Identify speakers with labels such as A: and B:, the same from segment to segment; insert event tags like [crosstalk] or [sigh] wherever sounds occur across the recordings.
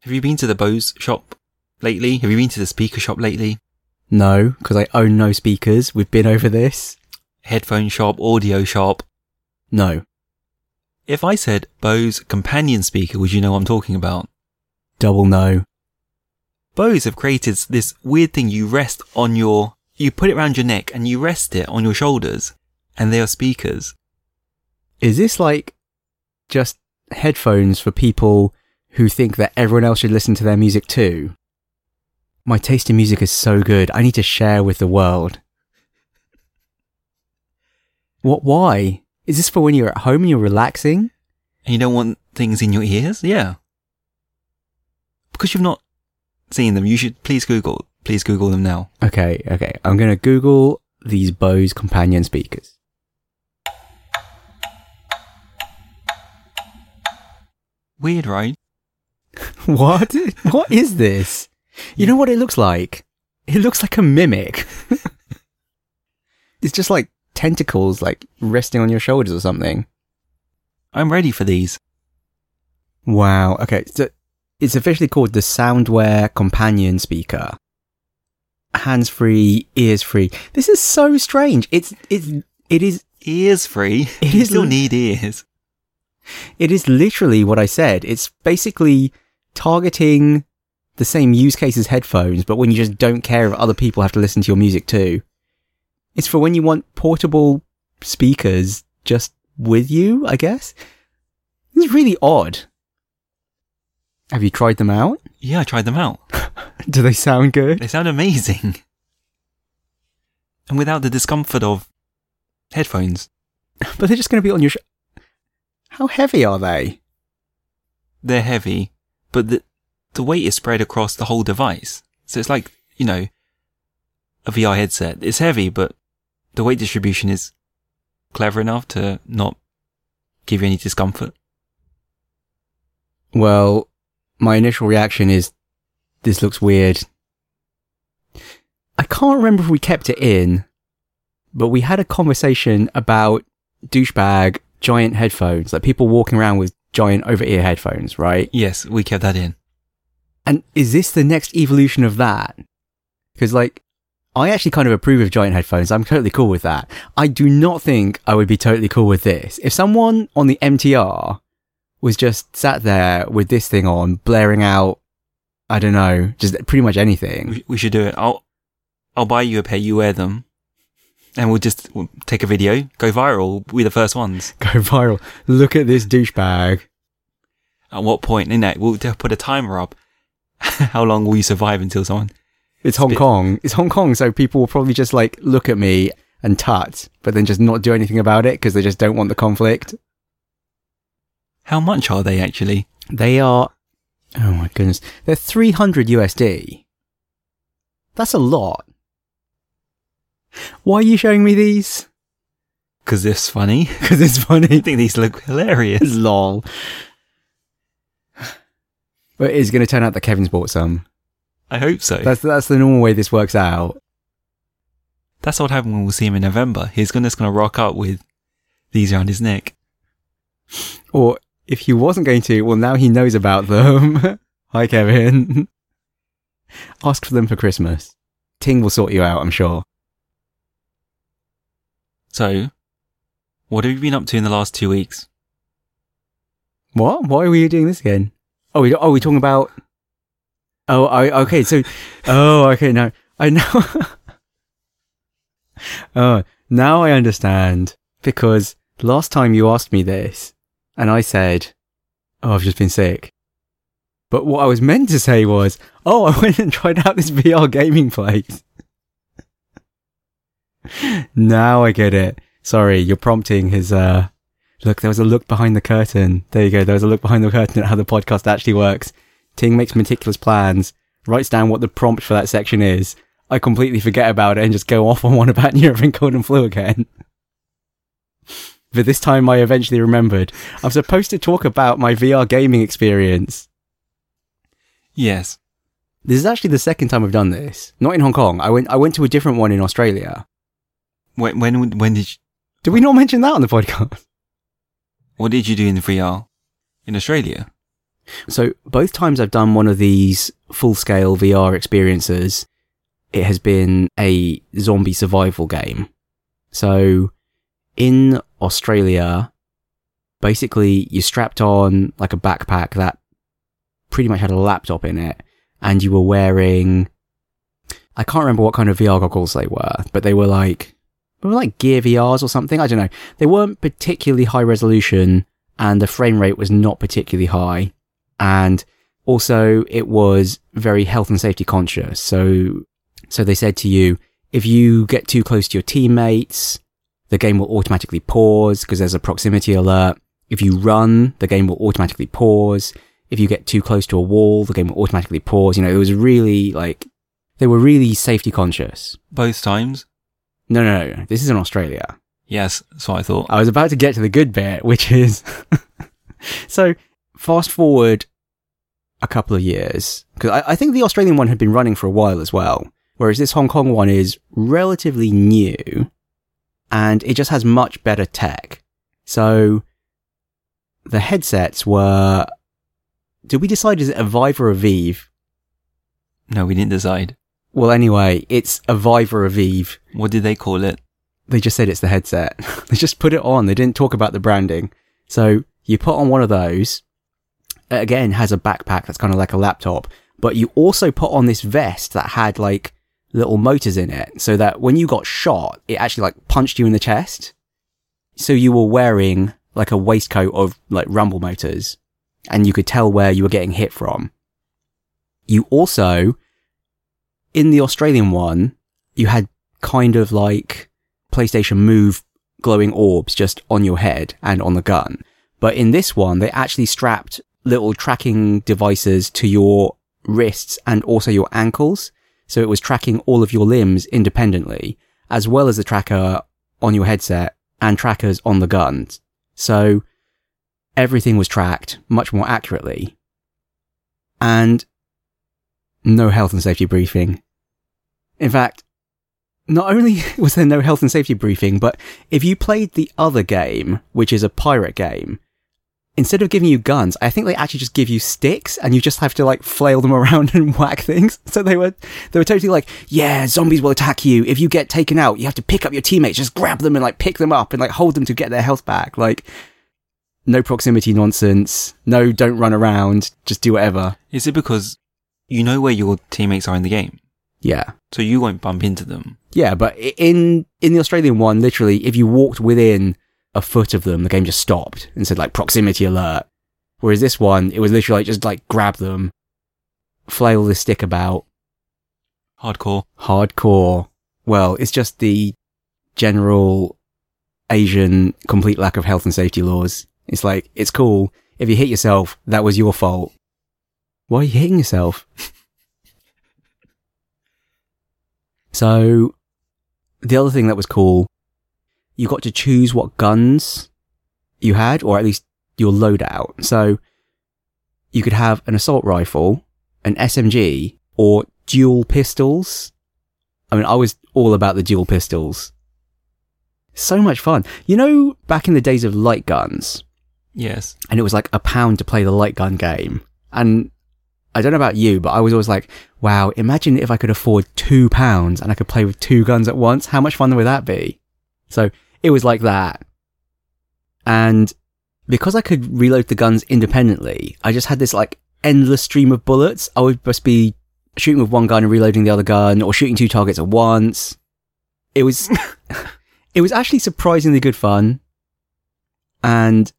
A: Have you been to the Bose shop lately? Have you been to the speaker shop lately?
B: No, because I own no speakers. We've been over this.
A: Headphone shop, audio shop.
B: No.
A: If I said Bose companion speaker, would you know what I'm talking about?
B: Double no.
A: Bose have created this weird thing you rest on your, you put it around your neck and you rest it on your shoulders and they are speakers.
B: Is this like just headphones for people who think that everyone else should listen to their music too? My taste in music is so good. I need to share with the world. What? Why? Is this for when you're at home and you're relaxing?
A: And you don't want things in your ears? Yeah. Because you've not seen them, you should please Google, please Google them now.
B: Okay, okay. I'm going to Google these Bose companion speakers.
A: Weird, right? [laughs]
B: What? what is this? You know what it looks like? It looks like a mimic. [laughs] it's just like tentacles, like resting on your shoulders or something.
A: I'm ready for these.
B: Wow. Okay. So it's officially called the SoundWear Companion Speaker. Hands free, ears free. This is so strange. It's, it's, it is,
A: Ears free.
B: It
A: you
B: is
A: still need ears.
B: it is literally what I said. It's basically targeting the same use case as headphones, but when you just don't care if other people have to listen to your music too. It's for when you want portable speakers just with you, I guess. It's really odd. Have you tried them out?
A: Yeah, I tried them out. [laughs]
B: Do they sound good?
A: They sound amazing. And without the discomfort of headphones. [laughs]
B: But they're just going to be on your. Sh- How heavy are they?
A: They're heavy, but the, the weight is spread across the whole device. So it's like, you know, a VR headset. It's heavy, but the weight distribution is clever enough to not give you any discomfort.
B: Well, my initial reaction is this looks weird. I can't remember if we kept it in, but we had a conversation about douchebag giant headphones, like people walking around with giant over ear headphones, right?
A: Yes, we kept that in.
B: And is this the next evolution of that? Because like, I actually kind of approve of giant headphones. I'm totally cool with that. I do not think I would be totally cool with this. If someone on the MTR was just sat there with this thing on, blaring out, I don't know, just pretty much anything.
A: We, we should do it. I'll, I'll buy you a pair, you wear them, and we'll just we'll take a video, go viral. We're the first ones. [laughs]
B: Go viral. Look at this douchebag.
A: At what point in that, we'll put a timer up. [laughs] How long will you survive until someone?
B: It's Hong. Kong. It's Hong Kong, so people will probably just like look at me and tut, but then just not do anything about it because they just don't want the conflict.
A: How much are they actually?
B: They are, oh my goodness, they're 300 USD. That's a lot. Why are you showing me these?
A: Because [laughs] it's funny.
B: Because it's
A: I
B: funny.
A: think these look hilarious. [laughs]
B: Lol. But it's going to turn out that Kevin's bought some.
A: I hope so.
B: That's that's the normal way this works out.
A: That's what happened when we'll see him in November. He's just gonna rock up with these around his neck. [sighs]
B: Or if he wasn't going to, well, now he knows about them. [laughs] Hi, Kevin. Ask for them for Christmas. Ting will sort you out, I'm sure.
A: So, what have you been up to in the last two weeks?
B: What? Why were you doing this again? Oh, we, oh, we're talking about. Oh, I, okay. So, [laughs] oh, okay. No, I know. [laughs] oh, now I understand. Because last time you asked me this, and I said, "Oh, I've just been sick." But what I was meant to say was, "Oh, [laughs] I went and tried out this VR gaming place." [laughs] now I get it. Sorry, you're prompting his, uh Look, there was a look behind the curtain. There you go. There was a look behind the curtain at how the podcast actually works. Ting makes meticulous plans, writes down what the prompt for that section is. I completely forget about it and just go off on one about [laughs] Nurofen Cold and Flu again. but this time I eventually remembered. I'm supposed to talk about my VR gaming experience.
A: Yes.
B: This is actually the second time I've done this. Not in Hong Kong. I went, I went to a different one in Australia.
A: When, when, when did you,
B: Did we not mention that on the podcast?
A: what did you do in the VR? In Australia?
B: So both times I've done one of these full scale VR experiences, it has been a zombie survival game. So in Australia, basically you strapped on like a backpack that pretty much had a laptop in it and you were wearing, I can't remember what kind of VR goggles they were, but they were like, were like Gear VRs or something. I don't know. They weren't particularly high resolution and the frame rate was not particularly high. And also it was very health and safety conscious. So, so they said to you, if you get too close to your teammates, the game will automatically pause because there's a proximity alert. If you run, the game will automatically pause. If you get too close to a wall, the game will automatically pause. You know, it was really like, they were really safety conscious.
A: Both times?
B: No, no, no. This is in Australia.
A: Yes, that's what I thought.
B: I was about to get to the good bit, which is, [laughs] so fast forward a couple of years, because I, I think the Australian one had been running for a while as well, whereas this Hong Kong one is relatively new and it just has much better tech. So the headsets were, did we decide is it a Vive or a Vive?
A: No, we didn't decide.
B: Well, anyway, it's a Vive or a Vive.
A: What did they call it?
B: They just said it's the headset. [laughs] they just put it on. They didn't talk about the branding. So you put on one of those. It again, has a backpack that's kind of like a laptop, but you also put on this vest that had like little motors in it so that when you got shot, it actually like punched you in the chest. So you were wearing like a waistcoat of like rumble motors and you could tell where you were getting hit from. You also, in the Australian one, you had kind of like PlayStation Move glowing orbs just on your head and on the gun. But in this one, they actually strapped little tracking devices to your wrists and also your ankles. So it was tracking all of your limbs independently, as well as the tracker on your headset and trackers on the guns. So everything was tracked much more accurately. And no health and safety briefing. In fact, not only [laughs] was there no health and safety briefing, but if you played the other game, which is a pirate game, instead of giving you guns, I think they actually just give you sticks and you just have to like flail them [laughs] around and whack things. [laughs] So they were, they were totally like, yeah, zombies will attack you. If you get taken out, you have to pick up your teammates, just grab them and like pick them up and like hold them to get their health back. Like, no proximity nonsense. No, don't run around. Just do whatever.
A: Is it because you know where your teammates are in the game?
B: Yeah.
A: So you won't bump into them.
B: Yeah, but in, in the Australian one, literally, if you walked within a foot of them, the game just stopped and said like proximity alert. Whereas this one, it was literally like just like grab them, flail the stick about,
A: Hardcore.
B: hardcore. Well, it's just the general Asian complete lack of health and safety laws. It's like, it's cool. If you hit yourself, that was your fault. Why are you hitting yourself? [laughs] so, the other thing that was cool, you got to choose what guns you had, or at least your loadout. So, you could have an assault rifle, an SMG, or dual pistols. I mean, I was all about the dual pistols. So much fun. You know, back in the days of light guns,
A: Yes.
B: and it was like a pound to play the light gun game. And I don't know about you, but I was always like, wow, imagine if I could afford two pounds and I could play with two guns at once. How much fun would that be? So it was like that. And because I could reload the guns independently, I just had this like endless stream of bullets. I would just be shooting with one gun and reloading the other gun or shooting two targets at once. It was, [laughs] it was actually surprisingly good fun and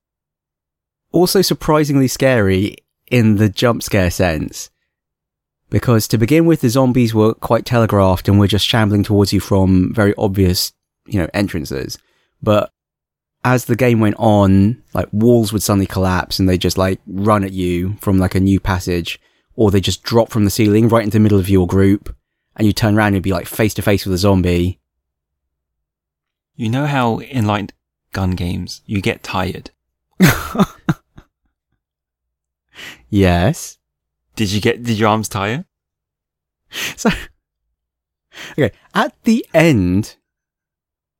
B: also surprisingly scary in the jump scare sense. Because to begin with, the zombies were quite telegraphed and were just shambling towards you from very obvious, you know, entrances. But as the game went on, like walls would suddenly collapse and they just like run at you from like a new passage, or they just drop from the ceiling right into the middle of your group, and you turn around and be like face to face with a zombie.
A: You know how in like gun games you get tired. [laughs]
B: Yes.
A: Did you get? Did your arms tire?
B: So, [laughs] okay, at the end,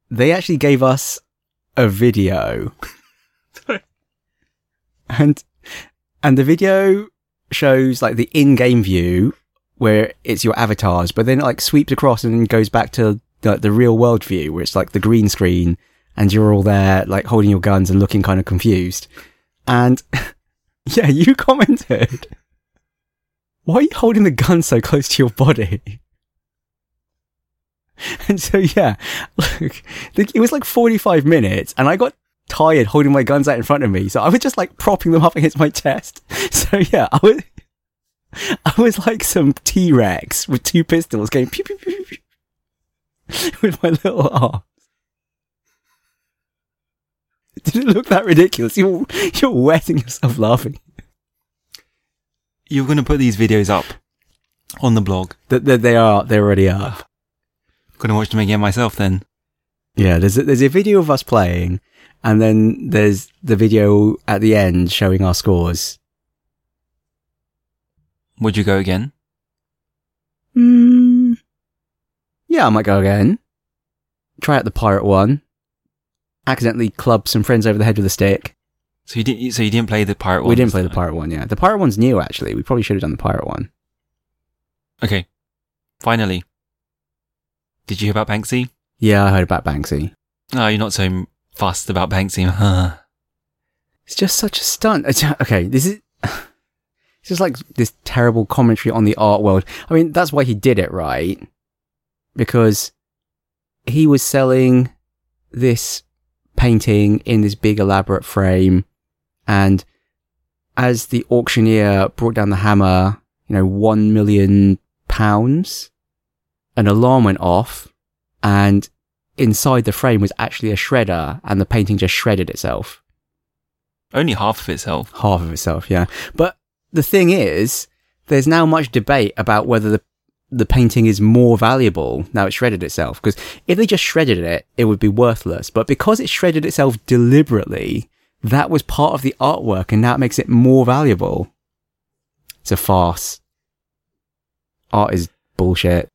B: they actually gave us a video. [laughs] and And the video shows like the in-game view where it's your avatars, but then it like sweeps across and goes back to like the real world view where it's like the green screen and you're all there like holding your guns and looking kind of confused. And [laughs] [laughs] yeah, you commented, why are you holding the gun so close to your body? [laughs] And so yeah, look, it was like 45 minutes and I got tired holding my guns out in front of me. So I was just like propping them up against my chest. [laughs] So yeah, I was, I was like some T-Rex with two pistols going pew, pew, pew, with my little arm. [laughs] Did it look that ridiculous? You're, you're wetting yourself laughing.
A: You're going to put these videos up on the blog.
B: That they, they are, they're already up.
A: Going to watch them again myself then.
B: Yeah, there's a, there's a video of us playing, and then there's the video at the end showing our scores.
A: Would you go again?
B: Hmm. Yeah, I might go again. Try out the pirate one. Accidentally club some friends over the head with a stick.
A: So you didn't. So you didn't play the pirate one.
B: we didn't play the
A: time?
B: pirate one, yeah. The pirate one's new, actually. We probably should have done the pirate one.
A: Okay. Finally. Did you hear about Banksy?
B: Yeah, I heard about Banksy.
A: No, you're not so fussed about Banksy. Huh. [laughs]
B: It's just such a stunt. It's- Okay, this is. [sighs] It's just like this terrible commentary on the art world. I mean, that's why he did it, right? Because he was selling this painting in this big elaborate frame. And as the auctioneer brought down the hammer, you know, one million pounds, an alarm went off and inside the frame was actually a shredder and the painting just shredded itself.
A: Only half of itself.
B: Half of itself, yeah. But the thing is, there's now much debate about whether the the painting is more valuable now it shredded itself. Because if they just shredded it, it would be worthless. But because it shredded itself deliberately, that was part of the artwork and now it makes it more valuable. It's a farce. Art is bullshit.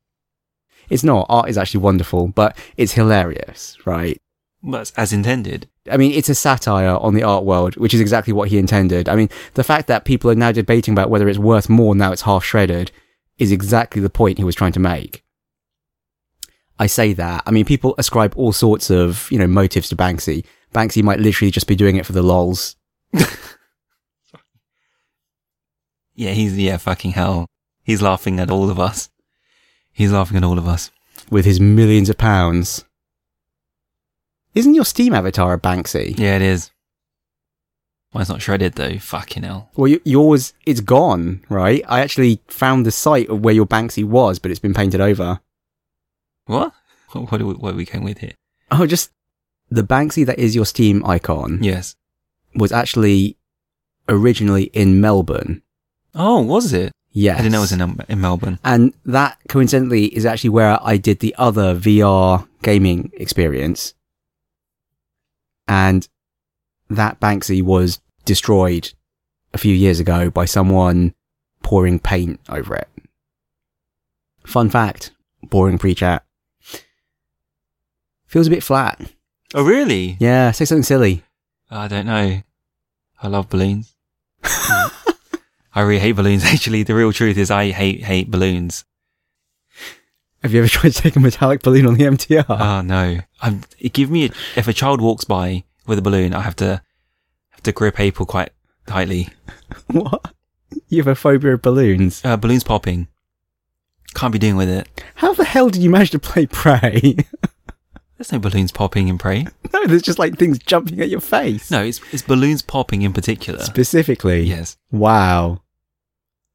B: It's not. Art is actually wonderful, but it's hilarious, right?
A: That's as intended.
B: I mean, it's a satire on the art world, which is exactly what he intended. I mean, the fact that people are now debating about whether it's worth more now it's half shredded is exactly the point he was trying to make. I say that. I mean, people ascribe all sorts of, you know, motives to Banksy. Banksy might literally just be doing it for the lols. [laughs]
A: Yeah, he's yeah, fucking hell. He's laughing at all of us. He's laughing at all of us.
B: with his millions of pounds. Isn't your Steam avatar a Banksy?
A: Yeah, it is. Mine's not shredded though. Fucking hell.
B: Well, y- yours, it's gone, right? I actually found the site of where your Banksy was, but it's been painted over.
A: What? What, what, what are we going with here?
B: Oh, just the Banksy that is your Steam icon
A: Yes.
B: was actually originally in Melbourne.
A: Oh, was it?
B: Yes.
A: I didn't know it was in, um, in Melbourne.
B: And that coincidentally is actually where I did the other VR gaming experience. And that Banksy was destroyed a few years ago by someone pouring paint over it. Fun fact. Boring pre-chat. Feels a bit flat.
A: Oh, really?
B: Yeah, say something silly.
A: I don't know. I love balloons. I really hate balloons. [laughs] Actually, the real truth is I hate, hate balloons.
B: Have you ever [laughs] tried to take a metallic balloon on the MTR?
A: Oh no. I'm, give me, a, if a child walks by with a balloon, I have to, have to grip April quite tightly. [laughs]
B: what? You have a phobia of balloons?
A: Uh, balloons popping. Can't be doing with it.
B: How the hell did you manage to play Prey? [laughs]
A: There's no balloons popping in Prey.
B: no, there's just like things jumping at your face.
A: No, it's, it's balloons popping in particular.
B: Specifically.
A: Yes.
B: Wow.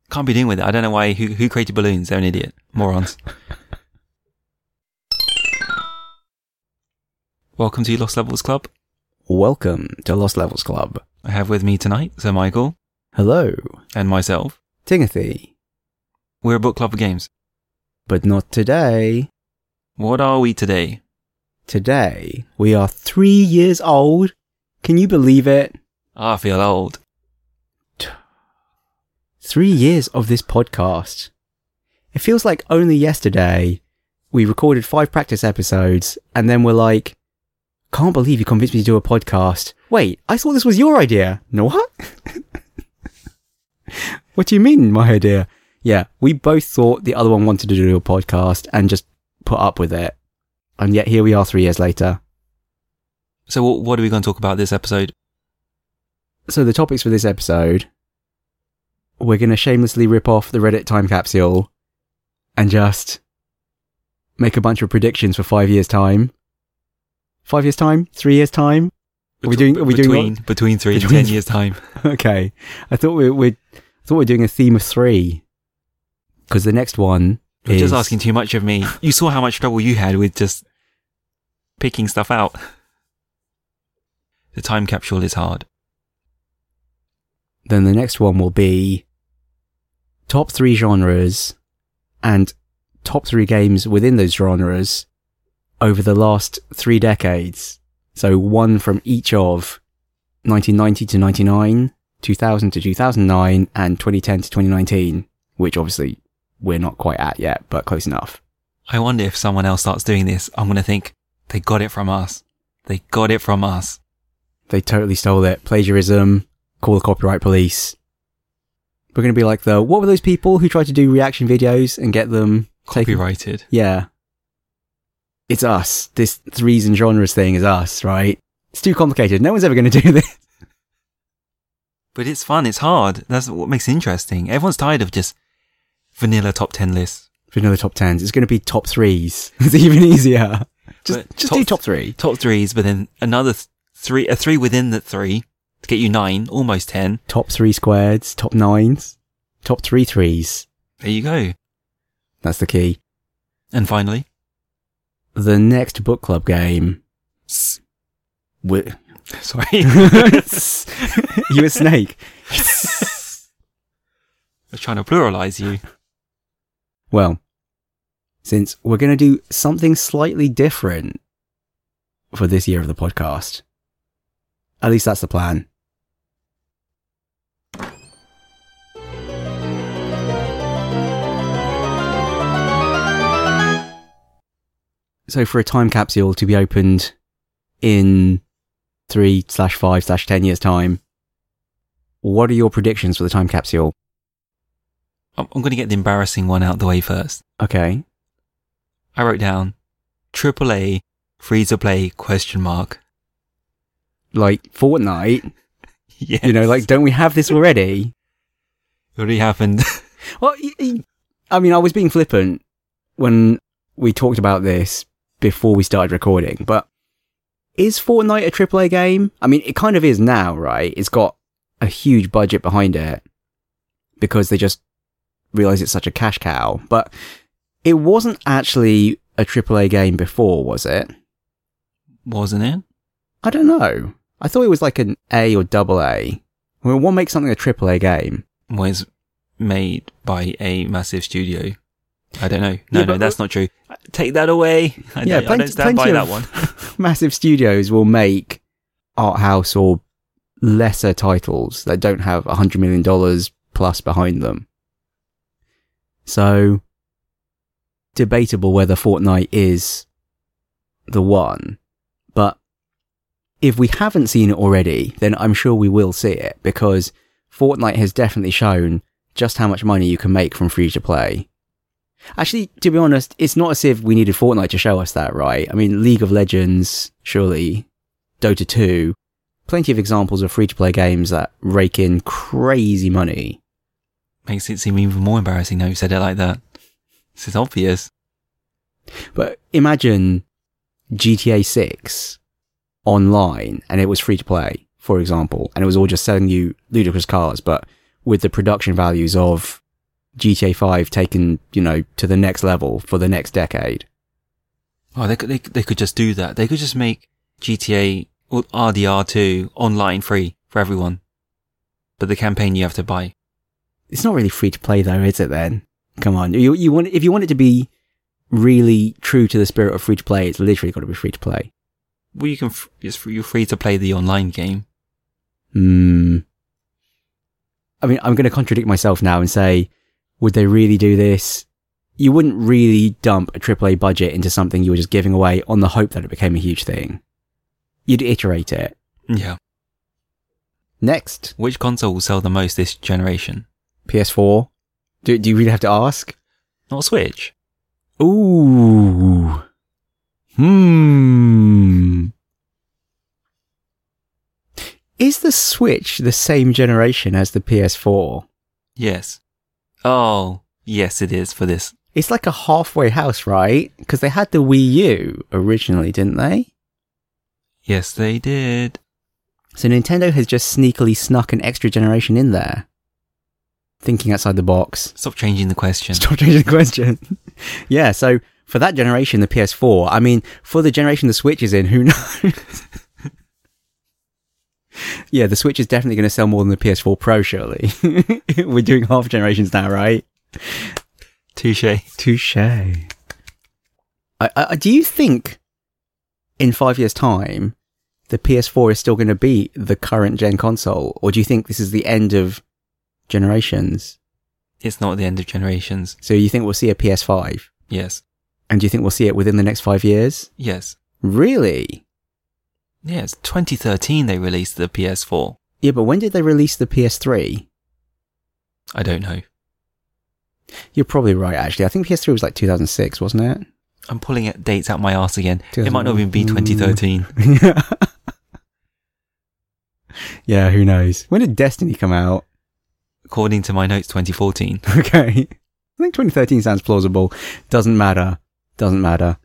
A: Can't be doing with it. I don't know why, who, who created balloons? They're an idiot. Morons. [laughs] Welcome to Lost Levels Club.
B: Welcome to Lost Levels Club.
A: I have with me tonight Sir Michael
B: Hello,
A: and myself.
B: Timothy.
A: We're a book club of games.
B: But not today.
A: What are we today?
B: Today, we are three years old. Can you believe it?
A: I feel old.
B: Three years of this podcast. It feels like only yesterday we recorded five practice episodes and then we're like, can't believe you convinced me to do a podcast. Wait, I thought this was your idea. No, what? [laughs] what do you mean, my idea? Yeah, we both thought the other one wanted to do a podcast and just put up with it. And yet here we are three years later.
A: So what, what are we going to talk about this episode?
B: So the topics for this episode, we're going to shamelessly rip off the Reddit time capsule and just make a bunch of predictions for five years time. Five years time? Three years time? Are we doing? Are we
A: between,
B: doing? what?
A: between three
B: between-
A: and ten years time? [laughs]
B: Okay, I thought we we I thought we are doing a theme of three because the next one
A: You're
B: is
A: just asking too much of me. You saw how much trouble you had with just picking stuff out. The time capsule is hard.
B: Then the next one will be top three genres and top three games within those genres over the last three decades. So one from each of 1990 to 99, 2000 to 2009, and 2010 to 2019, which obviously we're not quite at yet, but close enough.
A: I wonder if someone else starts doing this, I'm going to think they got it from us. They got it from us.
B: They totally stole it. Plagiarism. Call the copyright police. We're going to be like the, what were those people who tried to do reaction videos and get them taken?
A: Copyrighted.
B: Yeah. It's us. This threes and genres thing is us, right? It's too complicated. No one's ever going to do [laughs] this.
A: But it's fun. It's hard. That's what makes it interesting. Everyone's tired of just vanilla top 10 lists.
B: Another top tens, it's going to be top threes. [laughs] It's even easier. Just,
A: But
B: just
A: top-
B: do top three.
A: Top threes, but then another th- three, a three within the three to get you nine, almost 10.
B: Top three squareds, top nines, top three threes.
A: There you go.
B: That's the key.
A: And finally,
B: The next book club game.
A: s-
B: Wi-
A: sorry. [laughs]
B: you a snake? [laughs]
A: I was trying to pluralize you.
B: Well, since we're going to do something slightly different for this year of the podcast, at least that's the plan. So for a time capsule to be opened in three slash five slash ten years time, what are your predictions for the time capsule?
A: I'm, I'm going to get the embarrassing one out the way first.
B: Okay.
A: I wrote down AAA free to play question mark.
B: Like Fortnite, [laughs]
A: Yeah.
B: you know, like, don't we have this already?
A: it already happened.
B: Well, I mean, I was being flippant when we talked about this before we started recording, but is Fortnite a AAA game? I mean, it kind of is now, right? It's got a huge budget behind it because they just realized it's such a cash cow, but it wasn't actually a AAA game before, was it?
A: Wasn't it?
B: I don't know. I thought it was like an A or double A. I mean, what makes something a AAA game?
A: Was made by a massive studio. I don't know. No,
B: Yeah,
A: no, that's not true. Take that away. I,
B: Yeah,
A: don't, I don't stand by that one. [laughs]
B: massive studios will make art house or lesser titles that don't have a hundred million dollars plus behind them. So debatable whether Fortnite is the one, but if we haven't seen it already, then I'm sure we will see it because Fortnite has definitely shown just how much money you can make from free to play. Actually, to be honest, it's not as if we needed Fortnite to show us that, right? I mean, League of Legends, surely, Dota 2, plenty of examples of free to play games that rake in crazy money.
A: Makes it seem even more embarrassing now you said it like that. This is obvious.
B: But imagine GTA 6 online and it was free to play, for example, and it was all just selling you ludicrous cars, but with the production values of GTA 5 taken, you know, to the next level for the next decade.
A: Oh, they could, they, they could just do that. They could just make GTA or RDR2 online free for everyone. But the campaign you have to buy.
B: It's not really free to play though, is it then? Come on. You, you want, if you want it to be really true to the spirit of free to play, it's literally got to be free to play.
A: Well, you can, f- it's free, you're free to play the online game.
B: Hmm. I mean, I'm going to contradict myself now and say, would they really do this? You wouldn't really dump a AAA budget into something you were just giving away on the hope that it became a huge thing. You'd iterate it.
A: Yeah.
B: Next.
A: Which console will sell the most this generation?
B: PS4? Do, do you really have to ask?
A: Not Switch.
B: Ooh. Hmm. Is the Switch the same generation as the PS4?
A: Yes. Oh, yes, it is for this.
B: It's like a halfway house, right? Because they had the Wii U originally, didn't they?
A: Yes, they did.
B: So Nintendo has just sneakily snuck an extra generation in there. Thinking outside the box.
A: Stop changing the question.
B: Stop changing the question. [laughs] yeah, so for that generation, the PS4, I mean, for the generation the Switch is in, who knows? [laughs] yeah, the Switch is definitely going to sell more than the PS4 Pro, surely. [laughs] We're doing half generations now, right?
A: Touche.
B: Touche. I, I, do you think in five years' time, the PS4 is still going to be the current gen console, or do you think this is the end of generations?
A: It's not the end of generations.
B: So you think we'll see a PS5?
A: Yes.
B: And do you think we'll see it within the next five years?
A: Yes.
B: Really?
A: Yes. 2013 they released the PS4.
B: Yeah, but when did they release the PS3?
A: I don't know.
B: You're probably right, actually. I think PS3 was like 2006, wasn't it?
A: I'm pulling it dates out my ass again. It might not even be 2013. [laughs]
B: yeah, who knows? When did Destiny come out?
A: According to my notes, 2014. [laughs]
B: Okay. I think 2013 sounds plausible. Doesn't matter. Doesn't matter.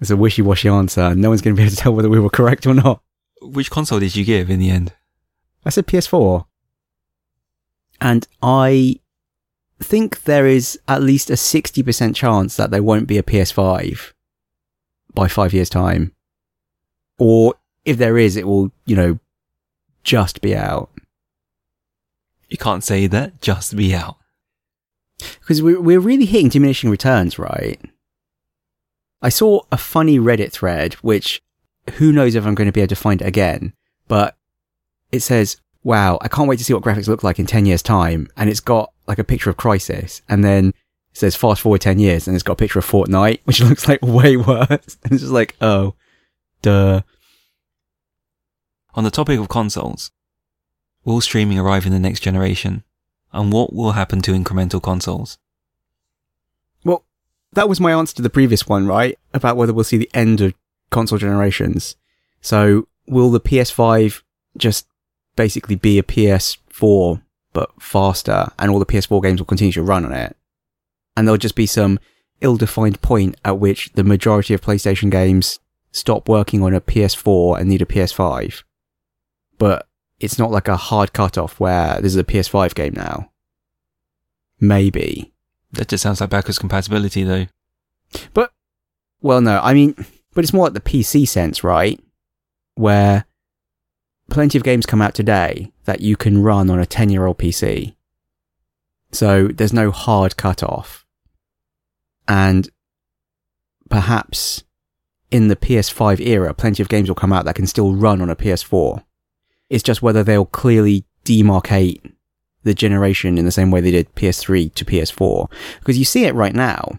B: It's a wishy-washy answer. No one's going to be able to tell whether we were correct or not.
A: Which console did you give in the end?
B: I said PS4. And I think there is at least a 60% chance that there won't be a PS5 by five years' time. Or if there is, it will, you know, just be out.
A: You can't say that, just be out.
B: Because we're, we're really hitting diminishing returns, right? I saw a funny Reddit thread, which who knows if I'm going to be able to find it again, but it says, wow, I can't wait to see what graphics look like in 10 years time. And it's got like a picture of Crysis and then it says fast forward 10 years and it's got a picture of Fortnite, which [laughs] looks like way worse. And it's just like, oh, duh.
A: On the topic of consoles, will streaming arrive in the next generation? And what will happen to incremental consoles?
B: That was my answer to the previous one, right? About whether we'll see the end of console generations. So will the PS5 just basically be a PS4 but faster and all the PS4 games will continue to run on it? And there'll just be some ill-defined point at which the majority of PlayStation games stop working on a PS4 and need a PS5. But it's not like a hard cutoff where this is a PS5 game now. Maybe.
A: That just sounds like backwards compatibility though.
B: But, well, no, I mean, but it's more like the PC sense, right? Where plenty of games come out today that you can run on a 10 year old PC. So there's no hard cutoff. And perhaps in the PS5 era, plenty of games will come out that can still run on a PS4. It's just whether they'll clearly demarcate the generation in the same way they did PS3 to PS4. Because you see it right now.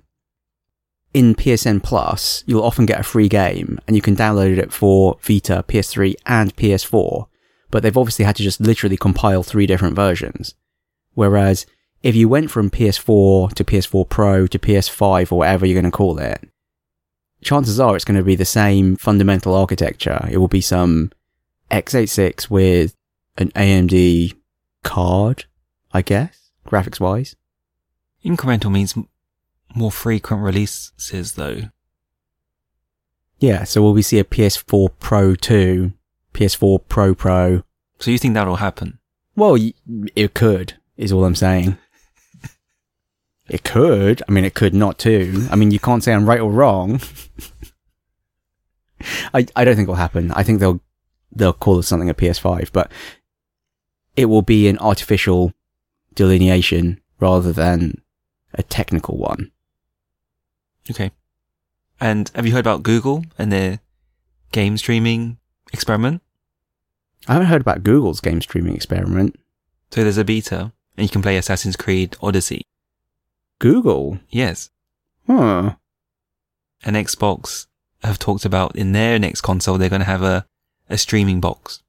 B: In PSN Plus, you'll often get a free game and you can download it for Vita, PS3 and PS4. But they've obviously had to just literally compile three different versions. Whereas if you went from PS4 to PS4 Pro to PS5 or whatever you're going to call it, chances are it's going to be the same fundamental architecture. It will be some x86 with an AMD card, I guess, graphics wise.
A: Incremental means m- more frequent releases though.
B: Yeah, so will we see a PS4 Pro 2, PS4 Pro Pro?
A: So you think that'll happen?
B: Well, y- it could, is all I'm saying. [laughs] it could. I mean, it could not too. I mean, you can't say I'm right or wrong. [laughs] I, I don't think it'll happen. I think they'll they'll call it something a PS5, but it will be an artificial delineation rather than a technical one.
A: Okay. And have you heard about Google and their game streaming experiment?
B: I haven't heard about Google's game streaming experiment.
A: So there's a beta and you can play Assassin's Creed Odyssey.
B: Google?
A: Yes.
B: Huh.
A: And Xbox have talked about in their next console, they're going to have a, a streaming box.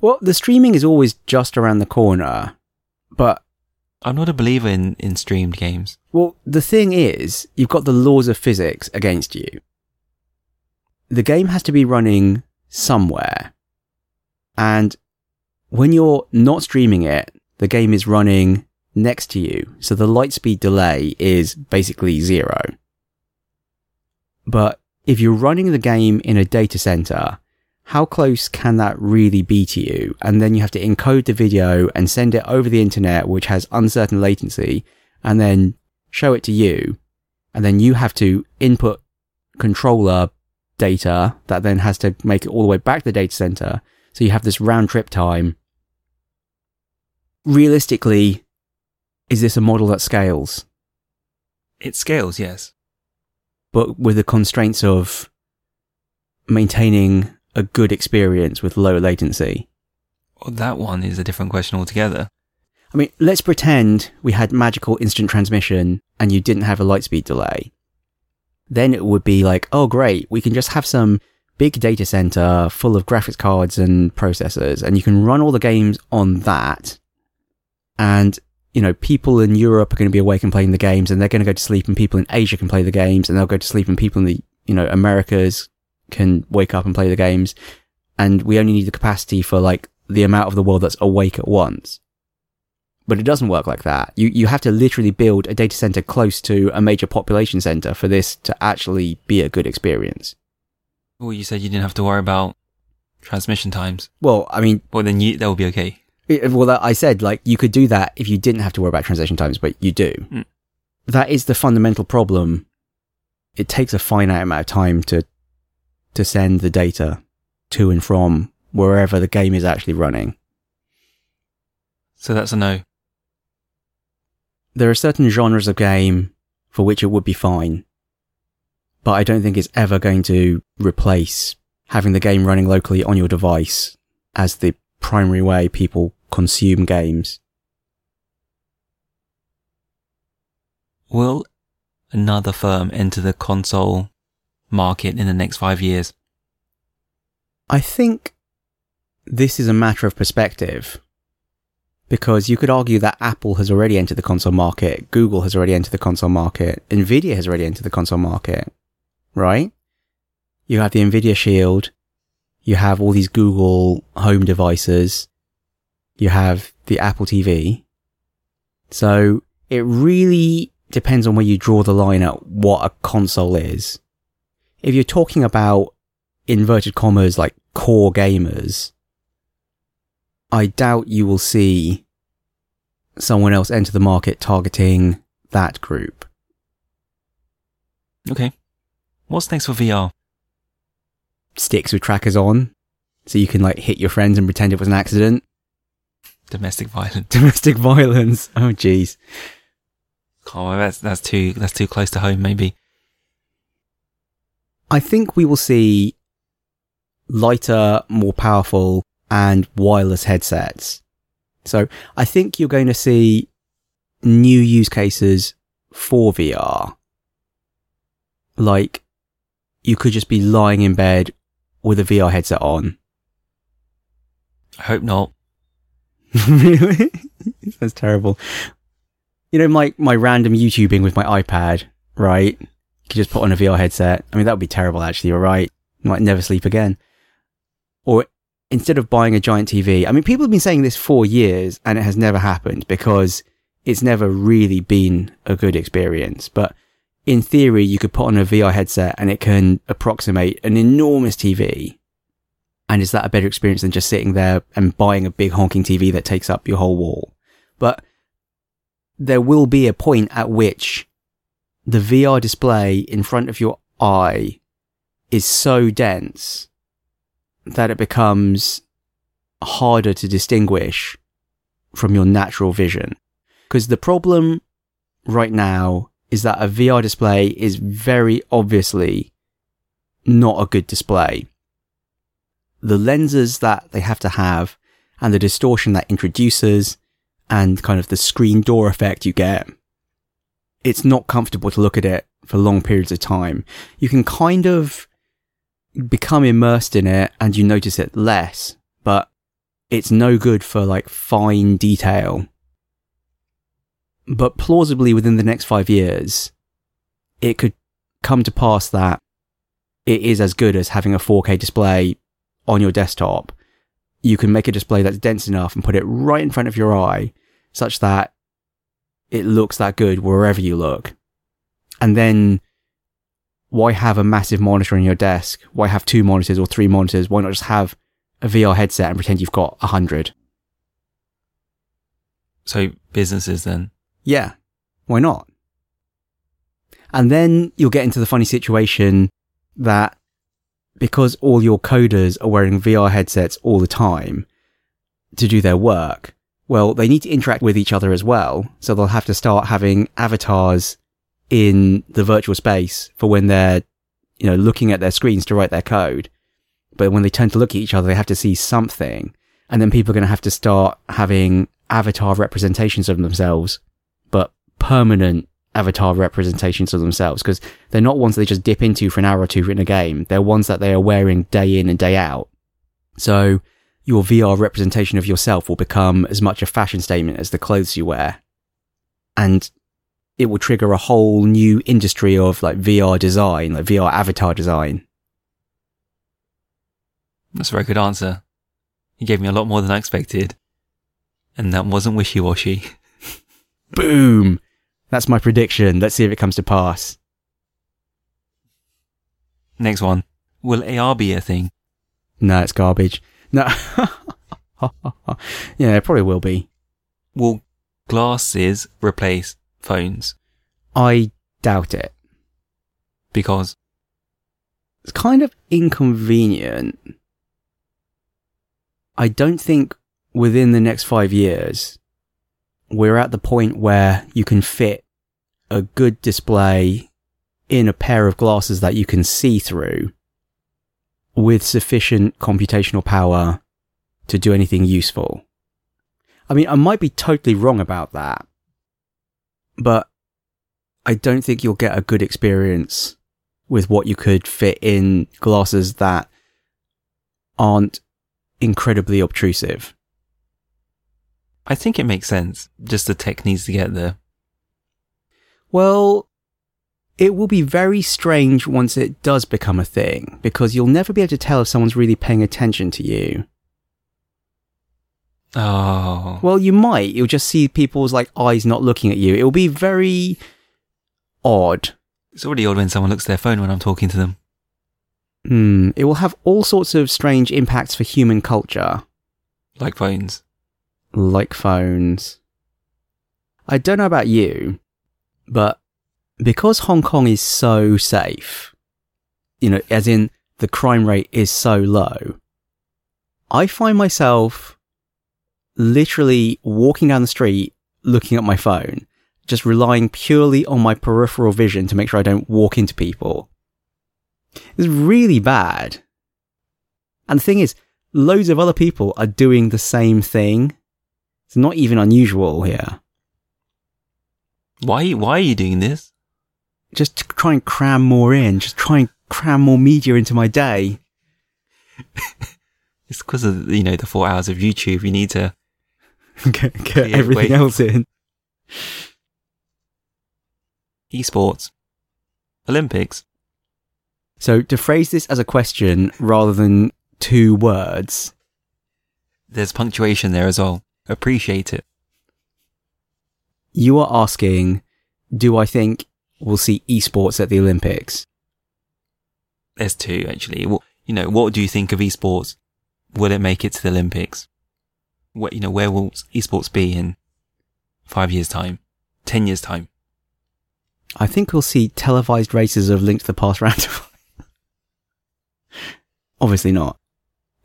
B: Well, the streaming is always just around the corner, but
A: I'm not a believer in, in streamed games.
B: Well, the thing is, you've got the laws of physics against you. The game has to be running somewhere. And when you're not streaming it, the game is running next to you. So the light speed delay is basically zero. But if you're running the game in a data center, how close can that really be to you? And then you have to encode the video and send it over the internet, which has uncertain latency, and then show it to you. And then you have to input controller data that then has to make it all the way back to the data center. So you have this round trip time. Realistically, is this a model that scales?
A: It scales, yes.
B: But with the constraints of maintaining a good experience with low latency.
A: Well, that one is a different question altogether.
B: I mean, let's pretend we had magical instant transmission and you didn't have a light speed delay. Then it would be like, oh great, we can just have some big data center full of graphics cards and processors and you can run all the games on that. And, you know, people in Europe are going to be awake and playing the games and they're going to go to sleep and people in Asia can play the games and they'll go to sleep and people in the, you know, Americas can wake up and play the games. And we only need the capacity for like the amount of the world that's awake at once. But it doesn't work like that. You, you have to literally build a data center close to a major population center for this to actually be a good experience.
A: Well, you said you didn't have to worry about transmission times.
B: Well, I mean,
A: Well, then you, that will be okay.
B: it- well, I said like you could do that if you didn't have to worry about translation times, but you do.
A: Mm.
B: That is the fundamental problem. It takes a finite amount of time to to send the data to and from wherever the game is actually running.
A: So that's a no.
B: There are certain genres of game for which it would be fine, but I don't think it's ever going to replace having the game running locally on your device as the primary way people consume games.
A: Will another firm enter the console market in the next five years?
B: I think this is a matter of perspective because you could argue that Apple has already entered the console market, Google has already entered the console market, Nvidia has already entered the console market, right? You have the Nvidia Shield, you have all these Google home devices, you have the Apple TV. So it really depends on where you draw the line at what a console is. If you're talking about inverted commas like core gamers, I doubt you will see someone else enter the market targeting that group.
A: Okay. What's next for VR?
B: Sticks with trackers on, so you can like hit your friends and pretend it was an accident.
A: Domestic violence. [laughs]
B: Domestic violence. Oh jeez.
A: Oh, that's that's too that's too close to home. Maybe.
B: I think we will see lighter, more powerful, and wireless headsets. So I think you're going to see new use cases for VR. Like, you could just be lying in bed with a VR headset on.
A: I hope not. [laughs]
B: really? That's terrible. You know, my, my random YouTubing with my iPad, right? You could just put on a VR headset. I mean, that would be terrible, actually. You're right. You Might never sleep again. Or instead of buying a giant TV, I mean, people have been saying this for years and it has never happened because it's never really been a good experience. But in theory, you could put on a VR headset and it can approximate an enormous TV. And is that a better experience than just sitting there and buying a big honking TV that takes up your whole wall? But there will be a point at which the VR display in front of your eye is so dense that it becomes harder to distinguish from your natural vision. Because the problem right now is that a VR display is very obviously not a good display. The lenses that they have to have and the distortion that introduces and kind of the screen door effect you get. It's not comfortable to look at it for long periods of time. You can kind of become immersed in it and you notice it less, but it's no good for like fine detail. but plausibly within the next five years, it could come to pass that it is as good as having a 4K display on your desktop. You can make a display that's dense enough and put it right in front of your eye such that it looks that good wherever you look. And then why have a massive monitor on your desk? Why have two monitors or three monitors? Why not just have a VR headset and pretend you've got a hundred?
A: So businesses then.
B: Yeah. Why not? And then you'll get into the funny situation that because all your coders are wearing VR headsets all the time to do their work, well, they need to interact with each other as well. So they'll have to start having avatars in the virtual space for when they're, you know, looking at their screens to write their code. But when they turn to look at each other, they have to see something. And then people are going to have to start having avatar representations of themselves, but permanent avatar representations of themselves because they're not ones they just dip into for an hour or two in a game. They're ones that they are wearing day in and day out. So your VR representation of yourself will become as much a fashion statement as the clothes you wear. And it will trigger a whole new industry of like VR design, like VR avatar design.
A: That's a very good answer. You gave me a lot more than I expected. And that wasn't wishy-washy. [laughs]
B: Boom! That's my prediction. Let's see if it comes to pass.
A: Next one. Will AR be a thing?
B: No, it's garbage. No. [laughs] yeah, it probably will be.
A: Will glasses replace phones?
B: I doubt it.
A: Because
B: It's kind of inconvenient. I don't think within the next five years, we're at the point where you can fit a good display in a pair of glasses that you can see through with sufficient computational power to do anything useful. I mean, I might be totally wrong about that, but I don't think you'll get a good experience with what you could fit in glasses that aren't incredibly obtrusive.
A: I think it makes sense. Just the tech needs to get there.
B: Well, it will be very strange once it does become a thing because you'll never be able to tell if someone's really paying attention to you.
A: Oh.
B: Well, you might. You'll just see people's like eyes not looking at you. It will be very odd.
A: It's already odd when someone looks at their phone when I'm talking to them.
B: Hmm. It will have all sorts of strange impacts for human culture,
A: Like phones.
B: like phones. I don't know about you, but because Hong Kong is so safe, you know, as in the crime rate is so low, I find myself literally walking down the street looking at my phone, just relying purely on my peripheral vision to make sure I don't walk into people. It's really bad. And the thing is, loads of other people are doing the same thing. It's not even unusual here.
A: Why, why are you doing this?
B: Just to try and cram more in, just try and cram more media into my day. [laughs]
A: It's because of, you know, the four hours of YouTube. You need to, [laughs]
B: get, get
A: Yeah,
B: everything
A: wait.
B: else in.
A: esports. Olympics.
B: So to phrase this as a question rather than two words,
A: There's punctuation there as well. Appreciate it.
B: you are asking, do I think we'll see esports at the Olympics?
A: There's two, actually. Well, you know, what do you think of esports? Will it make it to the Olympics? What, you know, where will esports be in five years time? Ten years time?
B: I think we'll see televised races of Link to the Past round. [laughs] Obviously not.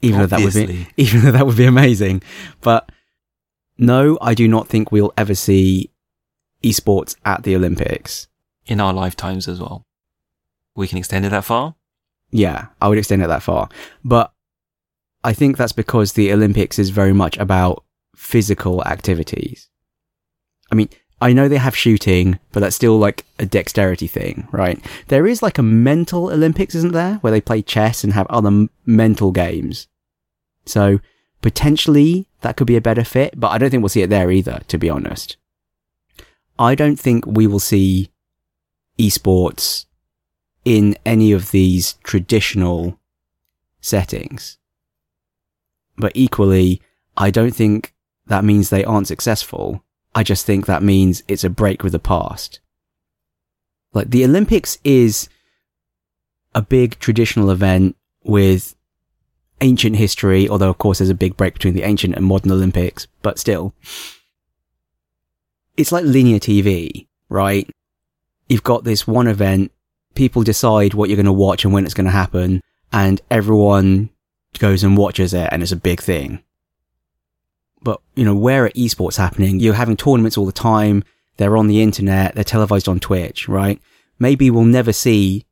B: Even though that would be, [laughs] even though that would be amazing. But no, I do not think we'll ever see esports at the Olympics.
A: In our lifetimes as well. We can extend it that far?
B: Yeah, I would extend it that far. But I think that's because the Olympics is very much about physical activities. I mean, I know they have shooting, but that's still like a dexterity thing, right? There is like a mental Olympics, isn't there? Where they play chess and have other m- mental games. So potentially that could be a better fit, but I don't think we'll see it there either, to be honest. I don't think we will see esports in any of these traditional settings. But equally, I don't think that means they aren't successful. I just think that means it's a break with the past. Like the Olympics is a big traditional event with ancient history, although of course there's a big break between the ancient and modern Olympics, but still. It's like linear TV, right? You've got this one event, people decide what you're going to watch and when it's going to happen, and everyone goes and watches it and it's a big thing. But, you know, where are esports happening? You're having tournaments all the time. They're on the internet. They're televised on Twitch, right? Maybe we'll never see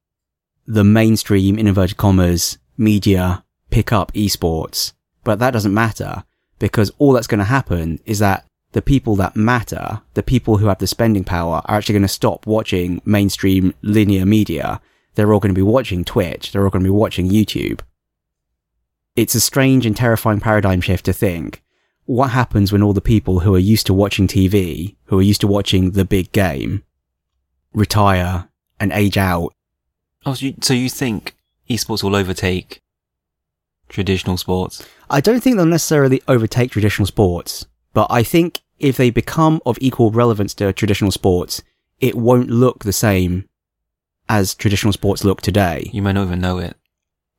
B: the mainstream, in inverted commas, media pick up esports, but that doesn't matter because all that's going to happen is that the people that matter, the people who have the spending power are actually going to stop watching mainstream linear media. They're all going to be watching Twitch. They're all going to be watching YouTube. It's a strange and terrifying paradigm shift to think what happens when all the people who are used to watching TV, who are used to watching the big game, retire and age out.
A: Oh, so you, so you think esports will overtake traditional sports?
B: I don't think they'll necessarily overtake traditional sports, but I think if they become of equal relevance to traditional sports, it won't look the same as traditional sports look today.
A: You might not even know it.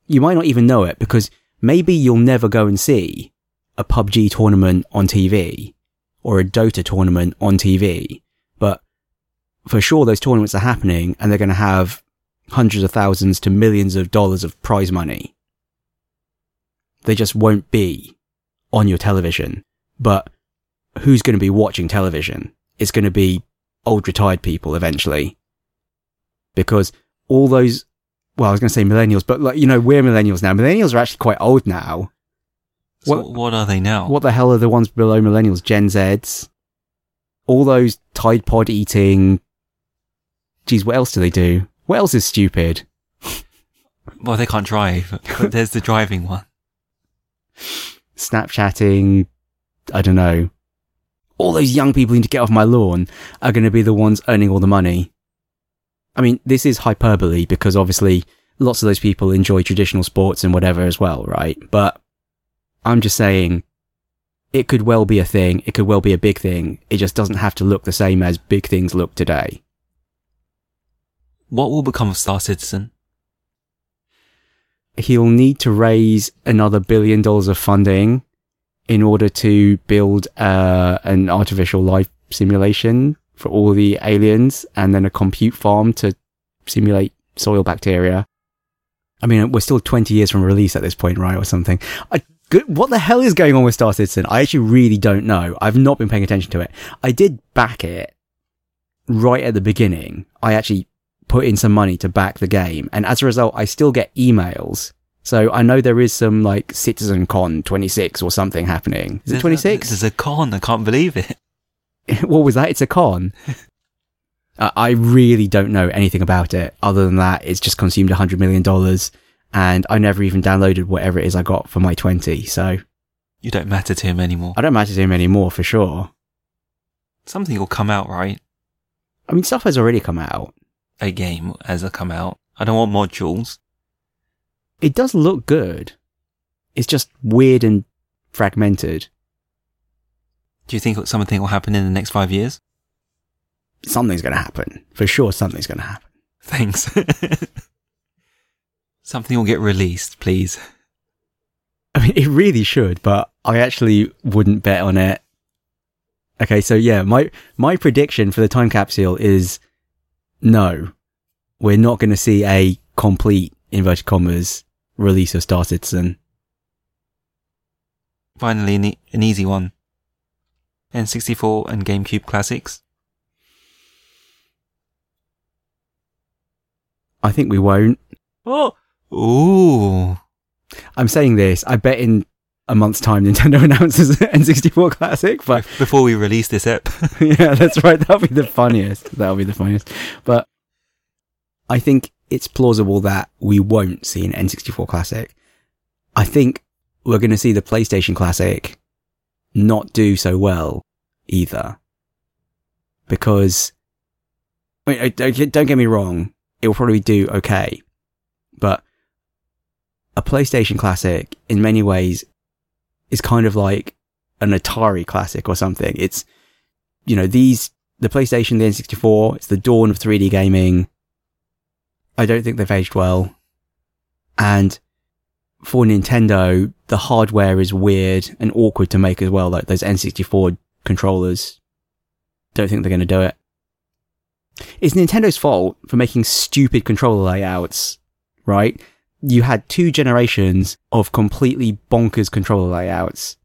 B: You might not even know it because maybe you'll never go and see a PUBG tournament on TV or a Dota tournament on TV, but for sure those tournaments are happening and they're going to have hundreds of thousands to millions of dollars of prize money. They just won't be on your television. But who's going to be watching television? It's going to be old retired people eventually. Because all those, well, I was going to say millennials, but like, you know, we're millennials now. Millennials are actually quite old now.
A: So
B: What-
A: what, are they now?
B: What the hell are the ones below millennials? Gen Zs? All those Tide Pod eating. Geez, what else do they do? What else is stupid? [laughs]
A: Well, they can't drive. But there's the driving one.
B: Snapchatting. I don't know. All those young people who need to get off my lawn are going to be the ones earning all the money. I mean, this is hyperbole because obviously lots of those people enjoy traditional sports and whatever as well, right? But I'm just saying it could well be a thing. It could well be a big thing. It just doesn't have to look the same as big things look today.
A: What will become of Star Citizen?
B: he'll need to raise another billion dollars of funding in order to build uh, an artificial life simulation for all the aliens and then a compute farm to simulate soil bacteria. I mean, we're still 20 years from release at this point, right? Or something. I, good, what the hell is going on with Star Citizen? I actually really don't know. I've not been paying attention to it. I did back it right at the beginning. I actually put in some money to back the game. And as a result, I still get emails. So I know there is some like Citizen Con 26 or something happening. Is it 26?
A: There's a con. I can't believe it. [laughs] [laughs]
B: what was that? It's a con. [laughs] uh, I really don't know anything about it other than that it's just consumed $100 million and I never even downloaded whatever it is I got for my 20. So
A: You don't matter to him anymore.
B: I don't matter to him anymore for sure.
A: Something will come out, right?
B: I mean, stuff has already come out.
A: A game has come out. I don't want modules.
B: It does look good. It's just weird and fragmented.
A: Do you think something will happen in the next five years?
B: Something's going to happen. For sure, something's going to happen.
A: Thanks. [laughs] something will get released, please.
B: I mean, it really should, but I actually wouldn't bet on it. Okay, so yeah, my my prediction for the time capsule is no. We're not going to see a complete inverted commas release of Star Citizen.
A: Finally, an, e- an easy one. N64 and GameCube classics.
B: I think we won't.
A: Oh, ooh.
B: I'm saying this. I bet in a month's time Nintendo [laughs] announces [laughs] an N64 classic, but
A: Before we release this ep. [laughs]
B: yeah, that's right. That'll be the funniest. That'll be the funniest. But I think it's plausible that we won't see an N64 classic. I think we're going to see the PlayStation classic not do so well either. because I mean, don't get me wrong, it will probably do okay, but a PlayStation classic in many ways is kind of like an Atari classic or something. It's, you know, these, the PlayStation, the N64, it's the dawn of 3D gaming. I don't think they've aged well. And for Nintendo, the hardware is weird and awkward to make as well. Like those N64 controllers. Don't think they're going to do it. It's Nintendo's fault for making stupid controller layouts, right? You had two generations of completely bonkers controller layouts.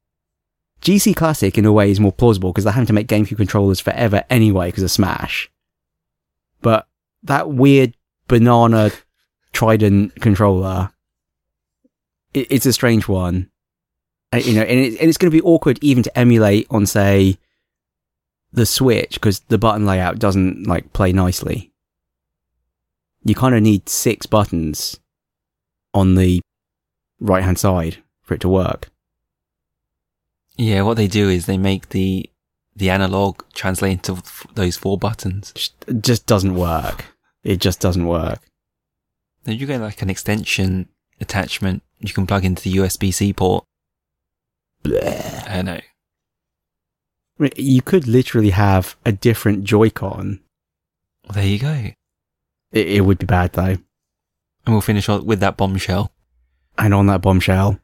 B: GC Classic in a way is more plausible because they're having to make GameCube controllers forever anyway because of Smash. But that weird banana trident controller, it, it's a strange one. Uh, you know, and, it, and it's going to be awkward even to emulate on, say, the Switch because the button layout doesn't like play nicely. You kind of need six buttons on the right hand side for it to work.
A: Yeah, what they do is they make the the analog translate into f- those four buttons.
B: Just, just doesn't work. It just doesn't work.
A: Then you get like an extension attachment you can plug into the USB C port.
B: Blech.
A: I know.
B: I mean, You could literally have a different Joy-Con.
A: Well, there you go.
B: It, it would be bad though.
A: And we'll finish on with that bombshell.
B: And on that bombshell,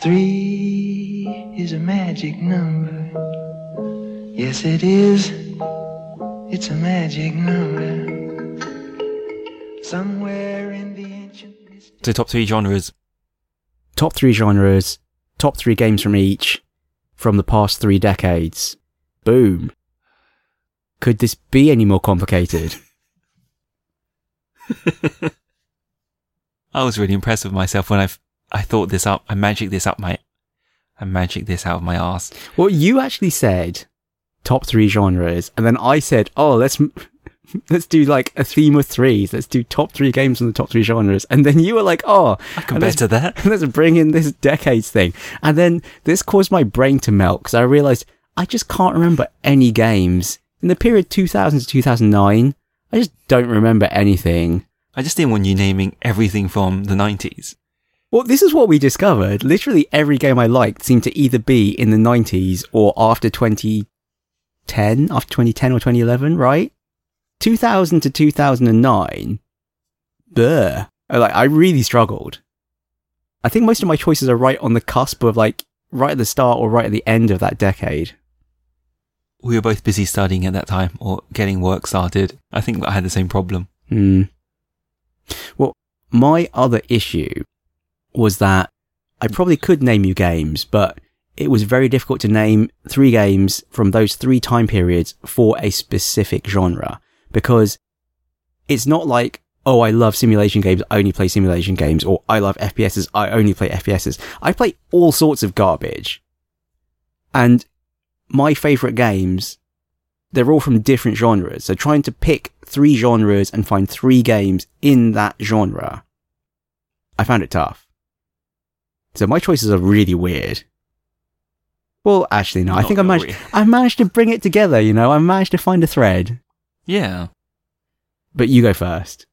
C: Three is a magic number. Yes, it is. It's a magic number. Somewhere in the ancient mystery.
A: So top three genres.
B: top three genres, top three games from each, from the past three decades. Boom. Could this be any more complicated? [laughs]
A: I was really impressed with myself when I I thought this up. I magicked this up my, I magicked this out of my ass.
B: Well, you actually said top three genres, and then I said, "Oh, let's [laughs] let's do like a theme of threes. Let's do top three games from the top three genres." And then you were like, "Oh,
A: I can better that. [laughs]
B: let's bring in this decades thing." And then this caused my brain to melt because I realized I just can't remember any games in the period 2000 to 2009. I just don't remember anything.
A: I just didn't want you naming everything from the nineties.
B: Well, this is what we discovered. Literally every game I liked seemed to either be in the 90s or after 2010, after 2010 or 2011, right? 2000 to 2009. Bleh. I, Like, I really struggled. I think most of my choices are right on the cusp of like, right at the start or right at the end of that decade.
A: We were both busy studying at that time or getting work started. I think I had the same problem.
B: Hmm. Well, my other issue was that I probably could name you games, but it was very difficult to name three games from those three time periods for a specific genre because it's not like, oh, I love simulation games, I only play simulation games, or I love FPSs, I only play FPSs. I play all sorts of garbage. And my favorite games they're all from different genres. So trying to pick three genres and find three games in that genre, I found it tough. So my choices are really weird. Well, actually, no. I think I managed. I managed to bring it together. You know, I managed to find a thread.
A: Yeah.
B: But you go first.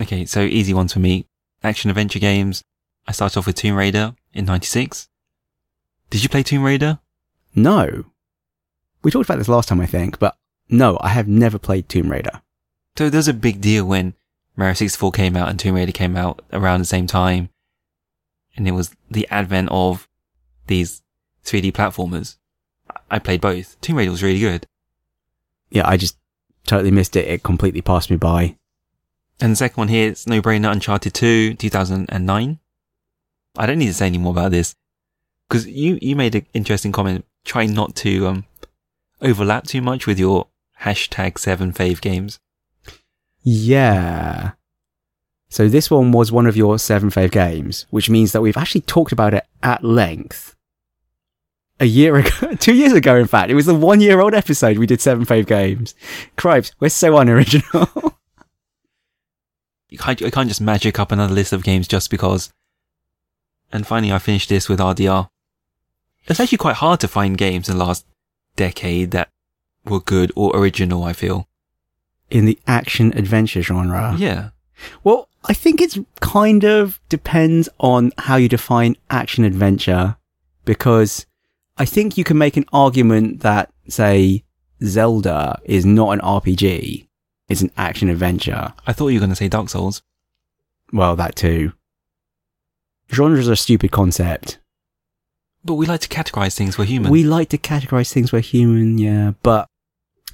A: Okay, so easy ones for me. Action adventure games. I started off with Tomb Raider in 96. Did you play Tomb Raider?
B: No, we talked about this last time, I think, but no, I have never played Tomb Raider.
A: So there was a big deal when Mario 64 came out and Tomb Raider came out around the same time. And it was the advent of these 3D platformers. I played both. Tomb Raider was really good.
B: Yeah, I just totally missed it. It completely passed me by.
A: And the second one here is No Brainer Uncharted 2, 2009. I don't need to say any more about this. Because you, you made an interesting comment, trying not to, um, overlap too much with your hashtag seven fave games.
B: Yeah. So this one was one of your seven fave games, which means that we've actually talked about it at length. A year [laughs] ago, two years ago, in fact, it was the one year old episode we did seven fave games. Cripes, we're so unoriginal. [laughs]
A: You can't, you can't just magic up another list of games just because. And finally, I finished this with RDR. It's actually quite hard to find games in the last decade that were good or original, I feel.
B: In the action adventure genre.
A: Yeah.
B: Well, I think it's kind of depends on how you define action adventure because I think you can make an argument that, say, Zelda is not an RPG. It's an action adventure.
A: I thought you were going to say Dark Souls.
B: Well, that too. Genres are a stupid concept.
A: But we like to categorize things. We're human.
B: We like to categorize things we're human, yeah, but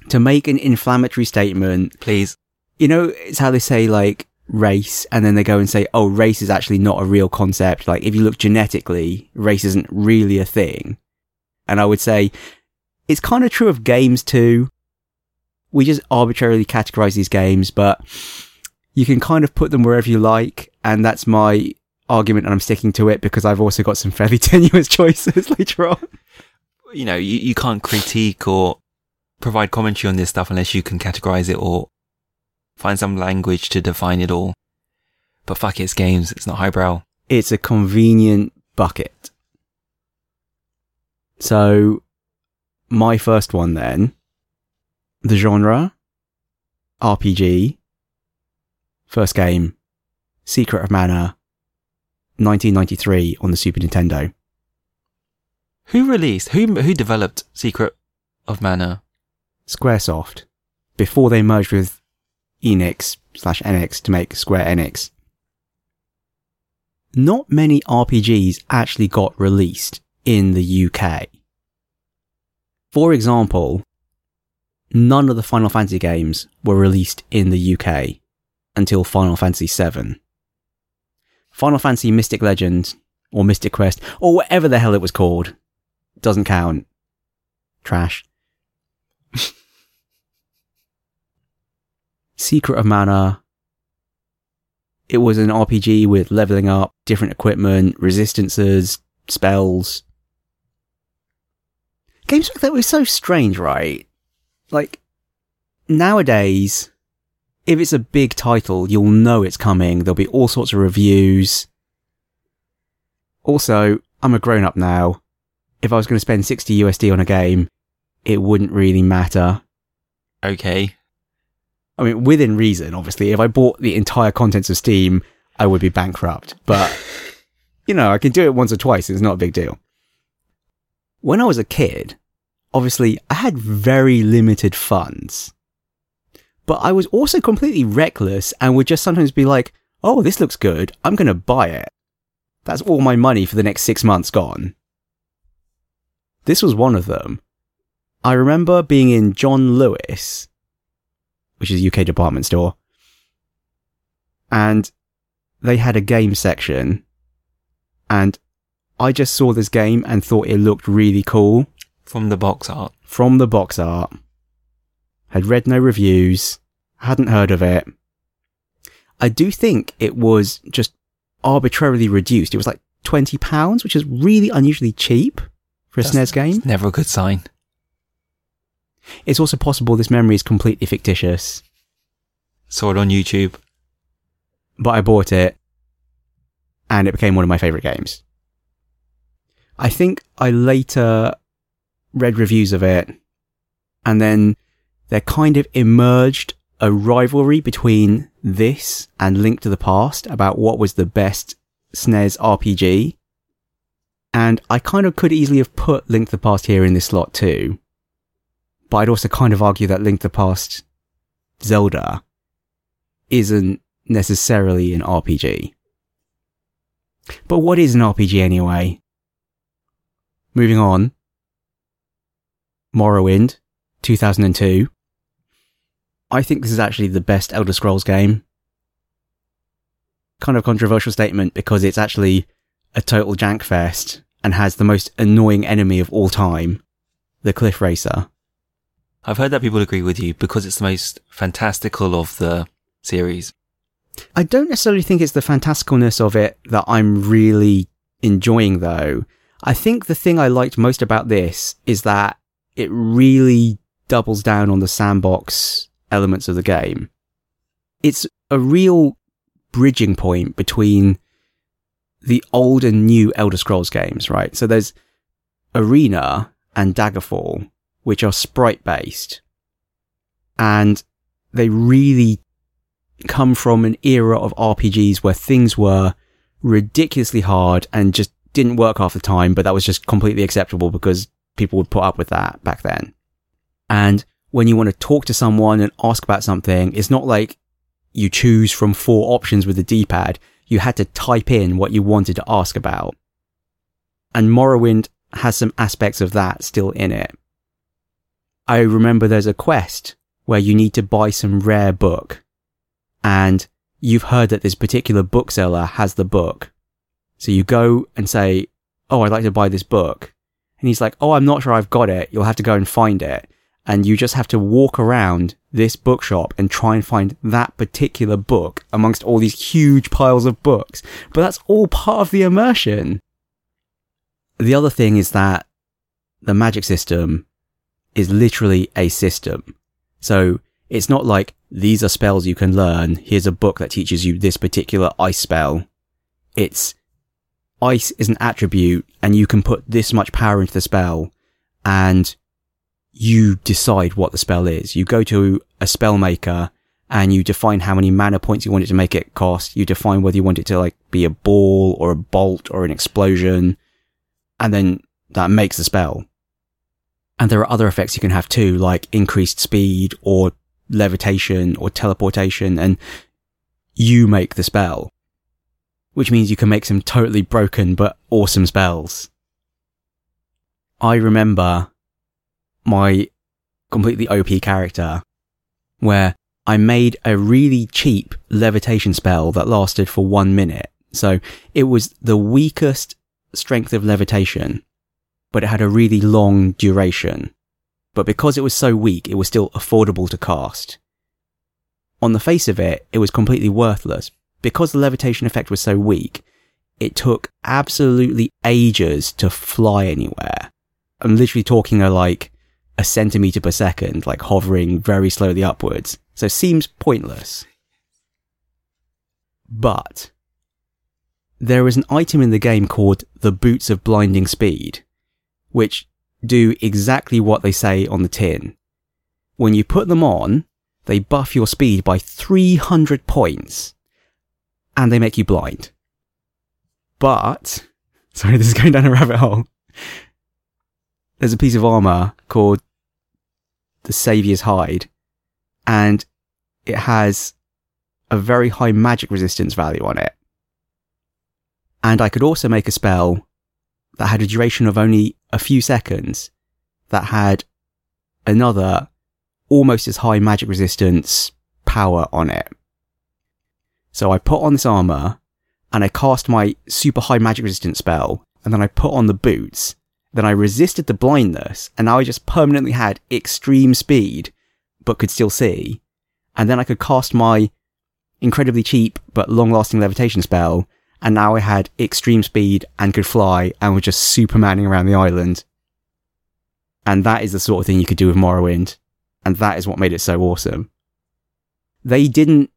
B: to make an inflammatory statement,
A: Please.
B: you know, it's how they say like race and then they go and say, oh, race is actually not a real concept. Like if you look genetically, race isn't really a thing. And I would say it's kind of true of games too. We just arbitrarily categorize these games, but you can kind of put them wherever you like. And that's my argument and I'm sticking to it because I've also got some fairly [laughs] tenuous choices [laughs] later on.
A: You know, you, you can't critique or provide commentary on this stuff unless you can categorize it or find some language to define it all. But fuck it, it's games. It's not highbrow.
B: It's a convenient bucket. So, my first one then, the genre, RPG, first game, Secret of Mana, 1993 on the Super Nintendo.
A: Who released, who, who developed Secret of Mana?
B: Squaresoft, before they merged with Enix slash Enix to make Square Enix. Not many RPGs actually got released in the UK. For example, none of the Final Fantasy games were released in the UK until Final Fantasy VII. Final Fantasy Mystic Legend or Mystic Quest or whatever the hell it was called doesn't count. Trash. [laughs] Secret of Mana. It was an RPG with leveling up, different equipment, resistances, spells. Games like that were so strange, right? Like, nowadays, if it's a big title, you'll know it's coming. There'll be all sorts of reviews. Also, I'm a grown up now. If I was going to spend 60 USD on a game, it wouldn't really matter.
A: Okay.
B: I mean, within reason, obviously. If I bought the entire contents of Steam, I would be bankrupt. But, [laughs] you know, I can do it once or twice. It's not a big deal. When I was a kid, obviously, I had very limited funds. But I was also completely reckless and would just sometimes be like, oh, this looks good. I'm going to buy it. That's all my money for the next six months gone. This was one of them. I remember being in John Lewis, which is a UK department store, and they had a game section, and I just saw this game and thought it looked really cool
A: From the box art.
B: from the box art. Had read no reviews, hadn't heard of it. I do think it was just arbitrarily reduced. It was like twenty pounds, which is really unusually cheap for a
A: That's-
B: SNES game.
A: It's never a good sign.
B: It's also possible this memory is completely fictitious,
A: Saw it on YouTube.
B: but I bought it and it became one of my favorite games. I think I later read reviews of it and then there kind of emerged a rivalry between this and Link to the Past about what was the best SNES RPG. And I kind of could easily have put Link to the Past here in this slot too. But I'd also kind of argue that Link to the Past Zelda isn't necessarily an RPG. But what is an RPG anyway? Moving on. Morrowind, 2002. I think this is actually the best Elder Scrolls game. Kind of controversial statement because it's actually a total jank fest and has the most annoying enemy of all time, the Cliff Racer.
A: I've heard that people agree with you because it's the most fantastical of the series.
B: I don't necessarily think it's the fantasticalness of it that I'm really enjoying though. I think the thing I liked most about this is that it really doubles down on the sandbox elements of the game. It's a real bridging point between the old and new Elder Scrolls games, right? So there's Arena and Daggerfall, which are sprite based. And they really come from an era of RPGs where things were ridiculously hard and just didn't work half the time, but that was just completely acceptable because people would put up with that back then. And when you want to talk to someone and ask about something, it's not like you choose from four options with the D-pad. You had to type in what you wanted to ask about. And Morrowind has some aspects of that still in it. I remember there's a quest where you need to buy some rare book and you've heard that this particular bookseller has the book. So you go and say, Oh, I'd like to buy this book. And he's like, Oh, I'm not sure I've got it. You'll have to go and find it. And you just have to walk around this bookshop and try and find that particular book amongst all these huge piles of books. But that's all part of the immersion. The other thing is that the magic system is literally a system. So it's not like these are spells you can learn. Here's a book that teaches you this particular ice spell. It's ice is an attribute and you can put this much power into the spell and you decide what the spell is. You go to a spell maker and you define how many mana points you want it to make it cost. You define whether you want it to like be a ball or a bolt or an explosion. And then that makes the spell. And there are other effects you can have too, like increased speed or levitation or teleportation and you make the spell. Which means you can make some totally broken but awesome spells. I remember my completely OP character where I made a really cheap levitation spell that lasted for one minute. So it was the weakest strength of levitation, but it had a really long duration. But because it was so weak, it was still affordable to cast. On the face of it, it was completely worthless. Because the levitation effect was so weak, it took absolutely ages to fly anywhere. I'm literally talking a like a centimeter per second, like hovering very slowly upwards. So it seems pointless. But there is an item in the game called the Boots of Blinding Speed, which do exactly what they say on the tin. When you put them on, they buff your speed by 300 points and they make you blind. But, [laughs] sorry, this is going down a rabbit hole. There's a piece of armor called the Savior's Hide and it has a very high magic resistance value on it. And I could also make a spell that had a duration of only a few seconds that had another almost as high magic resistance power on it. So I put on this armor and I cast my super high magic resistance spell and then I put on the boots. Then I resisted the blindness and now I just permanently had extreme speed but could still see. And then I could cast my incredibly cheap but long lasting levitation spell and now I had extreme speed and could fly and was just supermaning around the island. And that is the sort of thing you could do with Morrowind, and that is what made it so awesome. They didn't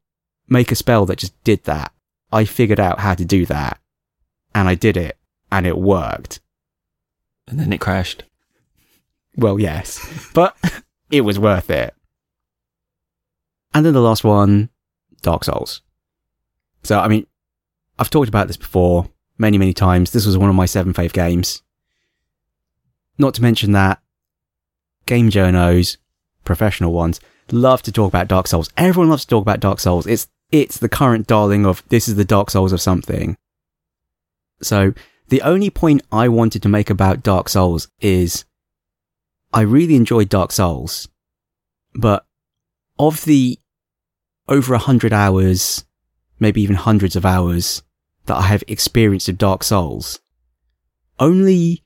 B: make a spell that just did that. I figured out how to do that, and I did it, and it worked.
A: And then it crashed.
B: Well, yes, but [laughs] it was worth it. And then the last one, Dark Souls. So, I mean, I've talked about this before many, many times. This was one of my seven fave games. Not to mention that game journos, professional ones, love to talk about Dark Souls. Everyone loves to talk about Dark Souls. It's, it's the current darling of this is the Dark Souls of something. So the only point I wanted to make about Dark Souls is I really enjoyed Dark Souls, but of the over a hundred hours maybe even hundreds of hours that I have experienced of Dark Souls, only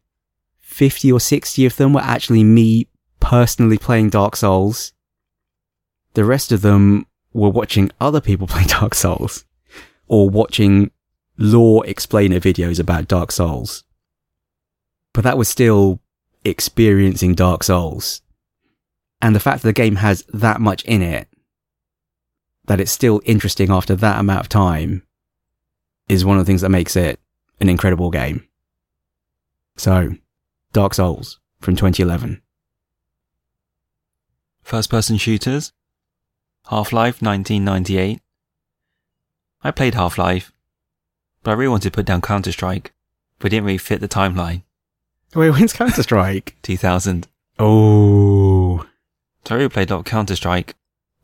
B: 50 or 60 of them were actually me personally playing Dark Souls. The rest of them were watching other people [laughs] play Dark Souls or watching lore explainer videos about Dark Souls. But that was still experiencing Dark Souls. And the fact that the game has that much in it that it's still interesting after that amount of time is one of the things that makes it an incredible game. So, Dark Souls from 2011.
A: First person shooters. Half Life 1998. I played Half Life, but I really wanted to put down Counter Strike, but it didn't really fit the timeline.
B: Wait, when's Counter Strike? [laughs]
A: 2000.
B: oh.
A: So I really played a lot of Counter Strike.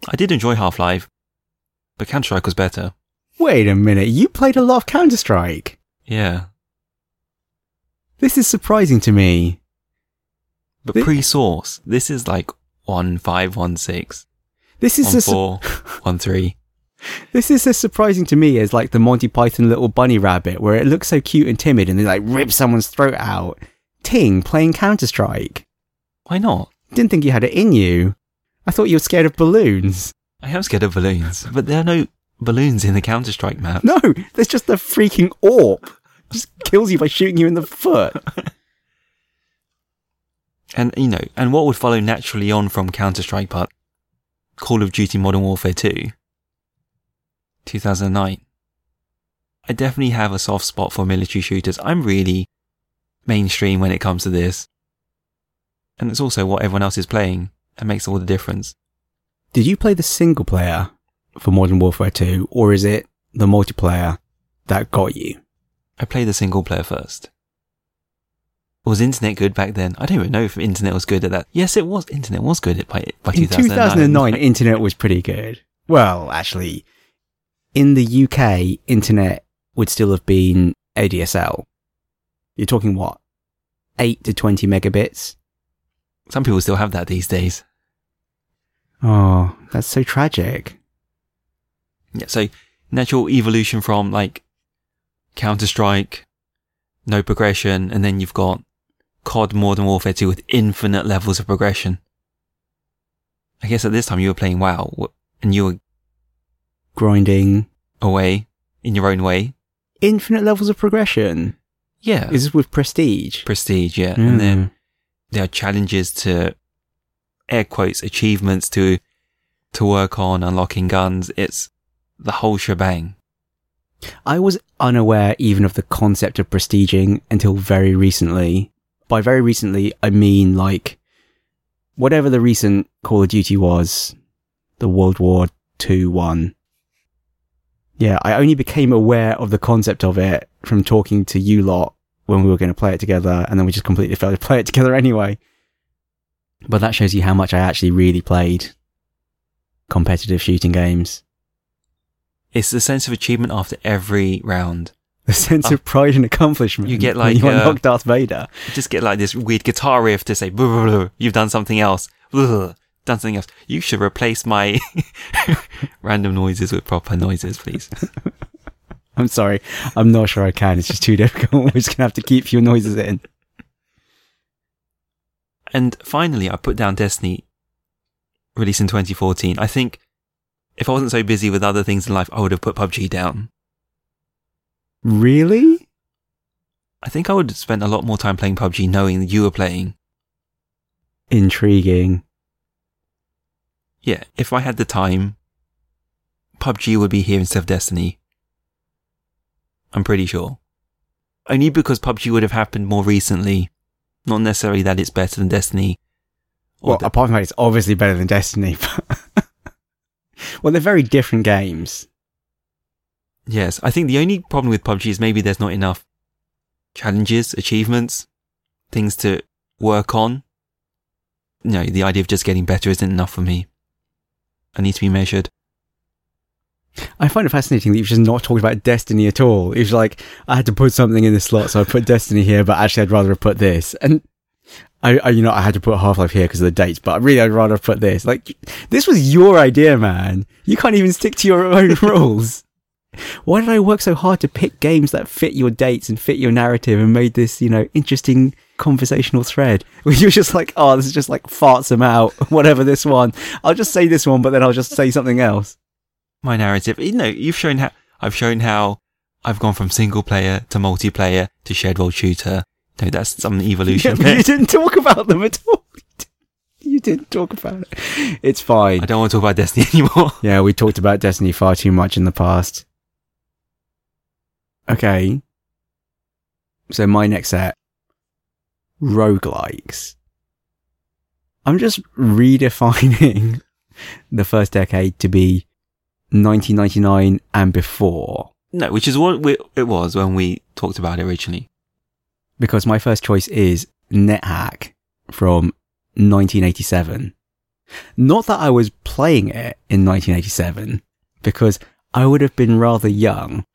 A: I did enjoy Half Life, but Counter Strike was better.
B: Wait a minute, you played a lot of Counter Strike.
A: Yeah.
B: This is surprising to me.
A: But
B: Thi-
A: pre source, this is like 1516,
B: This is as
A: 14, [laughs] 13.
B: this is as surprising to me as like the Monty Python little bunny rabbit, where it looks so cute and timid, and they like rip someone's throat out. Ting playing Counter Strike.
A: Why not?
B: Didn't think you had it in you. I thought you were scared of balloons.
A: I am scared of balloons, but there are no balloons in the Counter Strike map.
B: No, there's just a freaking orb. Just kills you by shooting you in the foot. [laughs]
A: And, you know, and what would follow naturally on from Counter Strike, but Call of Duty Modern Warfare 2, 2009. I definitely have a soft spot for military shooters. I'm really mainstream when it comes to this. And it's also what everyone else is playing and makes all the difference.
B: Did you play the single player for Modern Warfare 2, or is it the multiplayer that got you?
A: I played the single player first. Was internet good back then? I don't even know if internet was good at that. Yes, it was. Internet was good at by, by
B: In
A: 2009.
B: 2009, [laughs] internet was pretty good. Well, actually, in the UK, internet would still have been ADSL. You're talking what? 8 to 20 megabits?
A: Some people still have that these days.
B: Oh, that's so tragic.
A: Yeah, so natural evolution from like Counter Strike, no progression, and then you've got COD Modern Warfare 2 with infinite levels of progression. I guess at this time you were playing WoW and you were
B: Grinding.
A: away in your own way.
B: Infinite levels of progression.
A: Yeah.
B: Is this with prestige?
A: prestige, yeah. And then
B: Mm.
A: there are challenges to air quotes achievements to to work on unlocking guns. It's the whole shebang.
B: I was unaware even of the concept of prestiging until very recently. By very recently, I mean like whatever the recent Call of Duty was, the World War II one. Yeah, I only became aware of the concept of it from talking to you lot when we were going to play it together, and then we just completely failed to play it together [laughs] anyway. But that shows you how much I actually really played competitive shooting games.
A: It's the sense of achievement after every round.
B: The sense of pride and accomplishment.
A: You get like,
B: you
A: uh,
B: unlock Darth Vader.
A: You just get like this weird guitar riff to say, "Blah, blah, blah, you've done something else. Blah, done something else. You should replace my [laughs] random noises with proper noises, please. [laughs]
B: I'm sorry. I'm not sure I can. It's just too difficult. [laughs] We're just going to have to keep your noises in.
A: And finally, I put down Destiny, released in 2014. I think if I wasn't so busy with other things in life, I would have put PUBG down.
B: Really?
A: I think I would have spent a lot more time playing PUBG knowing that you were playing.
B: Intriguing.
A: Yeah, if I had the time, PUBG would be here instead of Destiny. I'm pretty sure. Only because PUBG would have happened more recently. Not necessarily that it's better than Destiny.
B: Well,
A: that-
B: apart from that, it's obviously better than Destiny. [laughs] But well, they're very different games.
A: yes, I think the only problem with PUBG is maybe there's not enough challenges, achievements, things to work on. No, the idea of just getting better isn't enough for me. I need to be measured.
B: I find it fascinating that you've just not talked about Destiny at all. It was like, I had to put something in the slot, so I put [laughs] Destiny here, but actually I'd rather have put this. And I, I you know, I had to put Half-Life here because of the dates, but really I'd rather put this. Like, this was your idea, man. You can't even stick to your [laughs] own rules. Why did I work so hard to pick games that fit your dates and fit your narrative and made this, you know, interesting conversational thread? Where [laughs] you're just like, oh, this is just like farts them out, [laughs] whatever this one. I'll just say this one, but then I'll just say something else.
A: my narrative. You know, you've shown how I've shown how I've gone from single player to multiplayer to shared world shooter. No, that's some evolution.
B: Yeah, you didn't talk about them at all. [laughs] You didn't talk about it. It's fine.
A: I don't want to talk about Destiny [laughs] anymore.
B: Yeah, we talked about Destiny far too much in the past. Okay. So my next set. Roguelikes. I'm just redefining [laughs] the first decade to be 1999 and before.
A: no, which is what we, it was when we talked about it originally.
B: Because my first choice is NetHack from 1987. Not that I was playing it in 1987, because I would have been rather young.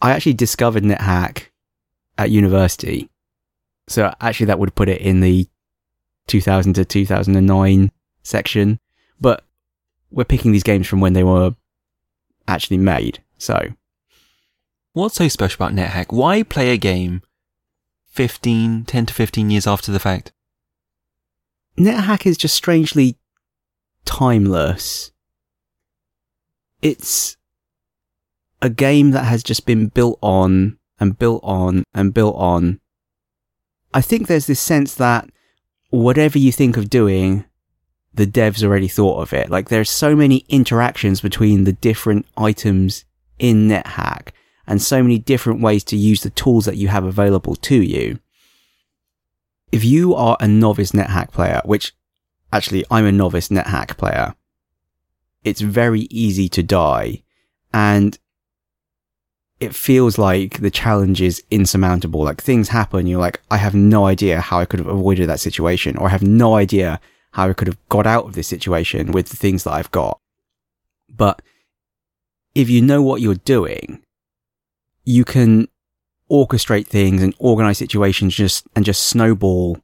B: I actually discovered NetHack at university. So actually that would put it in the 2000 to 2009 section. But we're picking these games from when they were actually made. So
A: What's so special about NetHack? Why play a game 15, 10 to 15 years after the fact?
B: NetHack is just strangely timeless. It's a game that has just been built on and built on and built on. I think there's this sense that whatever you think of doing, the devs already thought of it. Like there's so many interactions between the different items in NetHack and so many different ways to use the tools that you have available to you. If you are a novice NetHack player, which actually I'm a novice NetHack player, it's very easy to die and it feels like the challenge is insurmountable. Like things happen, you're like, I have no idea how I could have avoided that situation, or I have no idea how I could have got out of this situation with the things that I've got. But if you know what you're doing, you can orchestrate things and organize situations just, and just snowball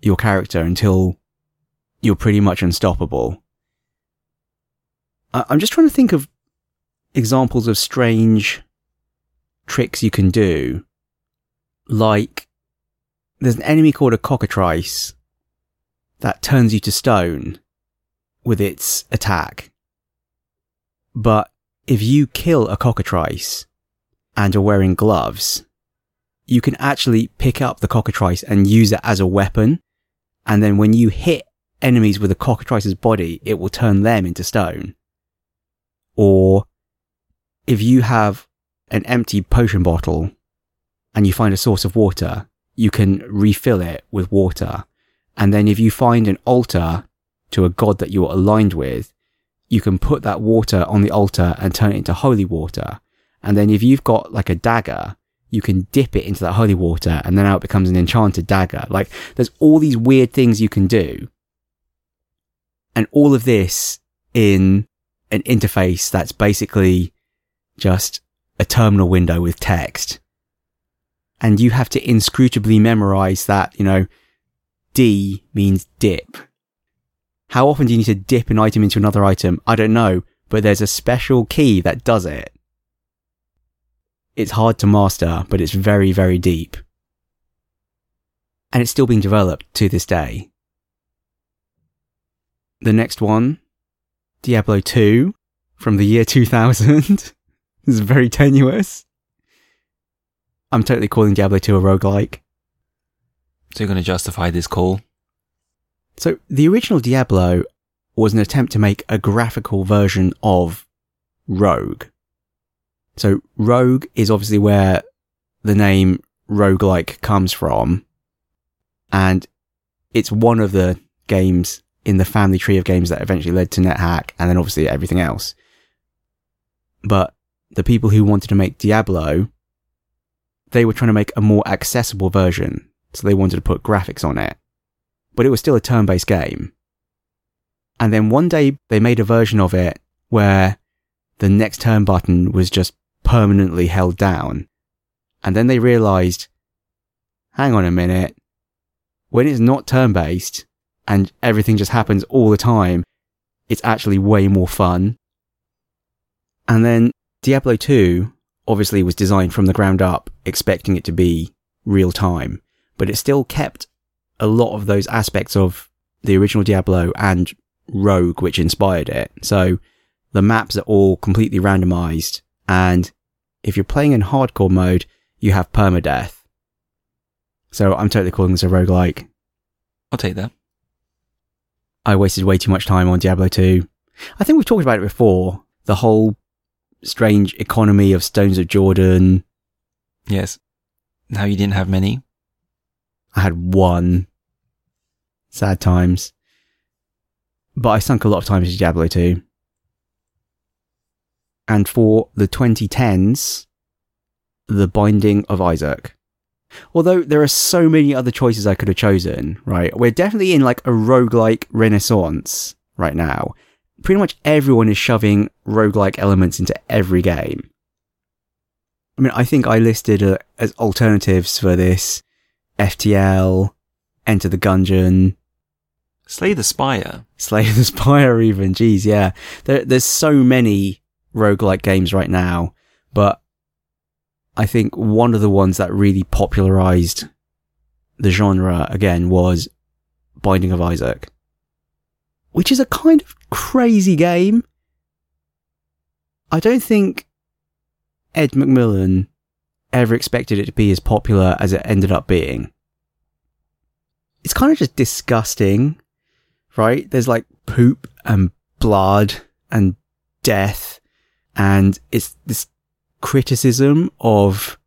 B: your character until you're pretty much unstoppable. I- I'm just trying to think of examples of strange tricks you can do. Like, there's an enemy called a cockatrice that turns you to stone with its attack. But if you kill a cockatrice and are wearing gloves, you can actually pick up the cockatrice and use it as a weapon. And then when you hit enemies with a cockatrice's body, it will turn them into stone. Or if you have an empty potion bottle and you find a source of water, you can refill it with water. And then if you find an altar to a god that you're aligned with, you can put that water on the altar and turn it into holy water. And then if you've got like a dagger, you can dip it into that holy water and then now it becomes an enchanted dagger. Like there's all these weird things you can do. And all of this in an interface that's basically just a terminal window with text. And you have to inscrutably memorize that, you know, D means dip. How often do you need to dip an item into another item? I don't know, but there's a special key that does it. It's hard to master, but it's very, very deep. And it's still being developed to this day. The next one, Diablo 2 from the year [laughs] 2000. [laughs] is very tenuous. I'm totally calling Diablo 2 a roguelike.
A: So you're going to justify this call?
B: So the original Diablo was an attempt to make a graphical version of Rogue. So Rogue is obviously where the name roguelike comes from. And it's one of the games in the family tree of games that eventually led to NetHack and then obviously everything else. But the people who wanted to make Diablo, they were trying to make a more accessible version. So they wanted to put graphics on it. But it was still a turn-based game. And then one day they made a version of it where the next turn button was just permanently held down. And then they realized, hang on a minute. When it's not turn-based and everything just happens all the time, it's actually way more fun. And then Diablo 2 obviously was designed from the ground up, expecting it to be real time, but it still kept a lot of those aspects of the original Diablo and Rogue, which inspired it. So the maps are all completely randomized. And if you're playing in hardcore mode, you have permadeath. So I'm totally calling this a roguelike.
A: I'll take that.
B: I wasted way too much time on Diablo 2. I think we've talked about it before. The whole strange economy of Stones of Jordan.
A: Yes. Now you didn't have many.
B: I had one. Sad times. But I sunk a lot of time into Diablo 2. And for the 2010s, The Binding of Isaac. Although there are so many other choices I could have chosen, right? We're definitely in like a roguelike renaissance right now. Pretty much everyone is shoving roguelike elements into every game. I mean, I think I listed uh, as alternatives for this FTL, Enter the Gungeon,
A: Slay the Spire.
B: Slay the Spire even. Geez, yeah. There, there's so many roguelike games right now, but I think one of the ones that really popularized the genre again was Binding of Isaac, which is a kind of crazy game. I don't think Ed McMillen ever expected it to be as popular as it ended up being. It's kind of just disgusting, right? There's like poop and blood and death and it's this criticism of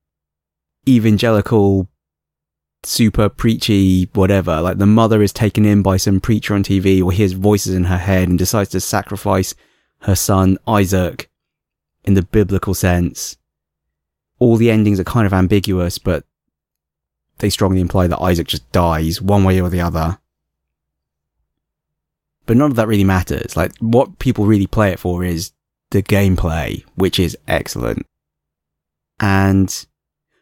B: evangelical super preachy whatever. Like the mother is taken in by some preacher on TV or hears voices in her head and decides to sacrifice her son Isaac in the biblical sense. All the endings are kind of ambiguous but they strongly imply that Isaac just dies one way or the other. But none of that really matters. Like what people really play it for is the gameplay which is excellent and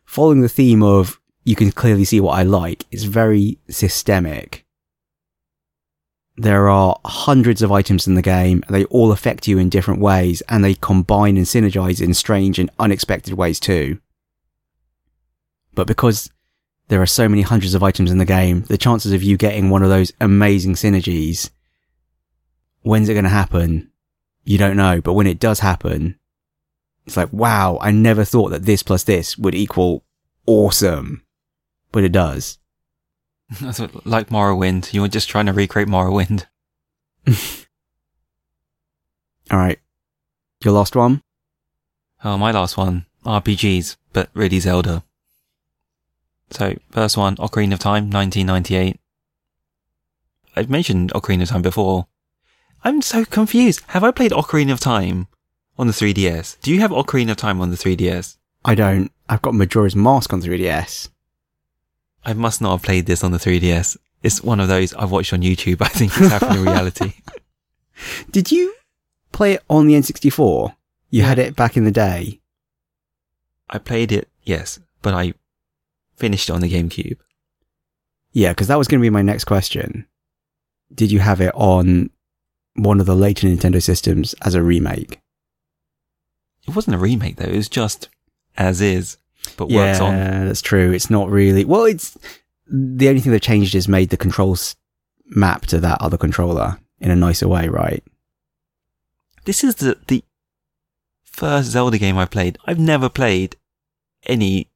B: following the theme of you can clearly see what I like, it's very systemic. There are hundreds of items in the game, they all affect you in different ways, and they combine and synergize in strange and unexpected ways too. But because there are so many hundreds of items in the game, the chances of you getting one of those amazing synergies, when's it going to happen? You don't know, but when it does happen, it's like, wow, I never thought that this plus this would equal awesome. But it does. [laughs]
A: That's what, like Morrowind. You were just trying to recreate Morrowind. [laughs] [laughs]
B: Alright. Your last one?
A: Oh, my last one. RPGs, but really Zelda. So, first one, Ocarina of Time, 1998. I've mentioned Ocarina of Time before. I'm so confused. Have I played Ocarina of Time on the 3DS? Do you have Ocarina of Time on the 3DS?
B: I don't. I've got Majora's Mask on 3DS.
A: I must not have played this on the 3DS. It's one of those I've watched on YouTube. I think it's happening in reality. [laughs]
B: Did you play it on the N64? You had it back in the day.
A: I played it, yes, but I finished it on the GameCube.
B: Yeah, because that was going to be my next question. Did you have it on one of the later Nintendo systems as a remake?
A: It wasn't a remake though. It was just as is, but works
B: yeah,
A: on.
B: that's true. It's not really. Well, it's the only thing that changed is made the controls map to that other controller in a nicer way, right?
A: This is the the first Zelda game I played. I've never played any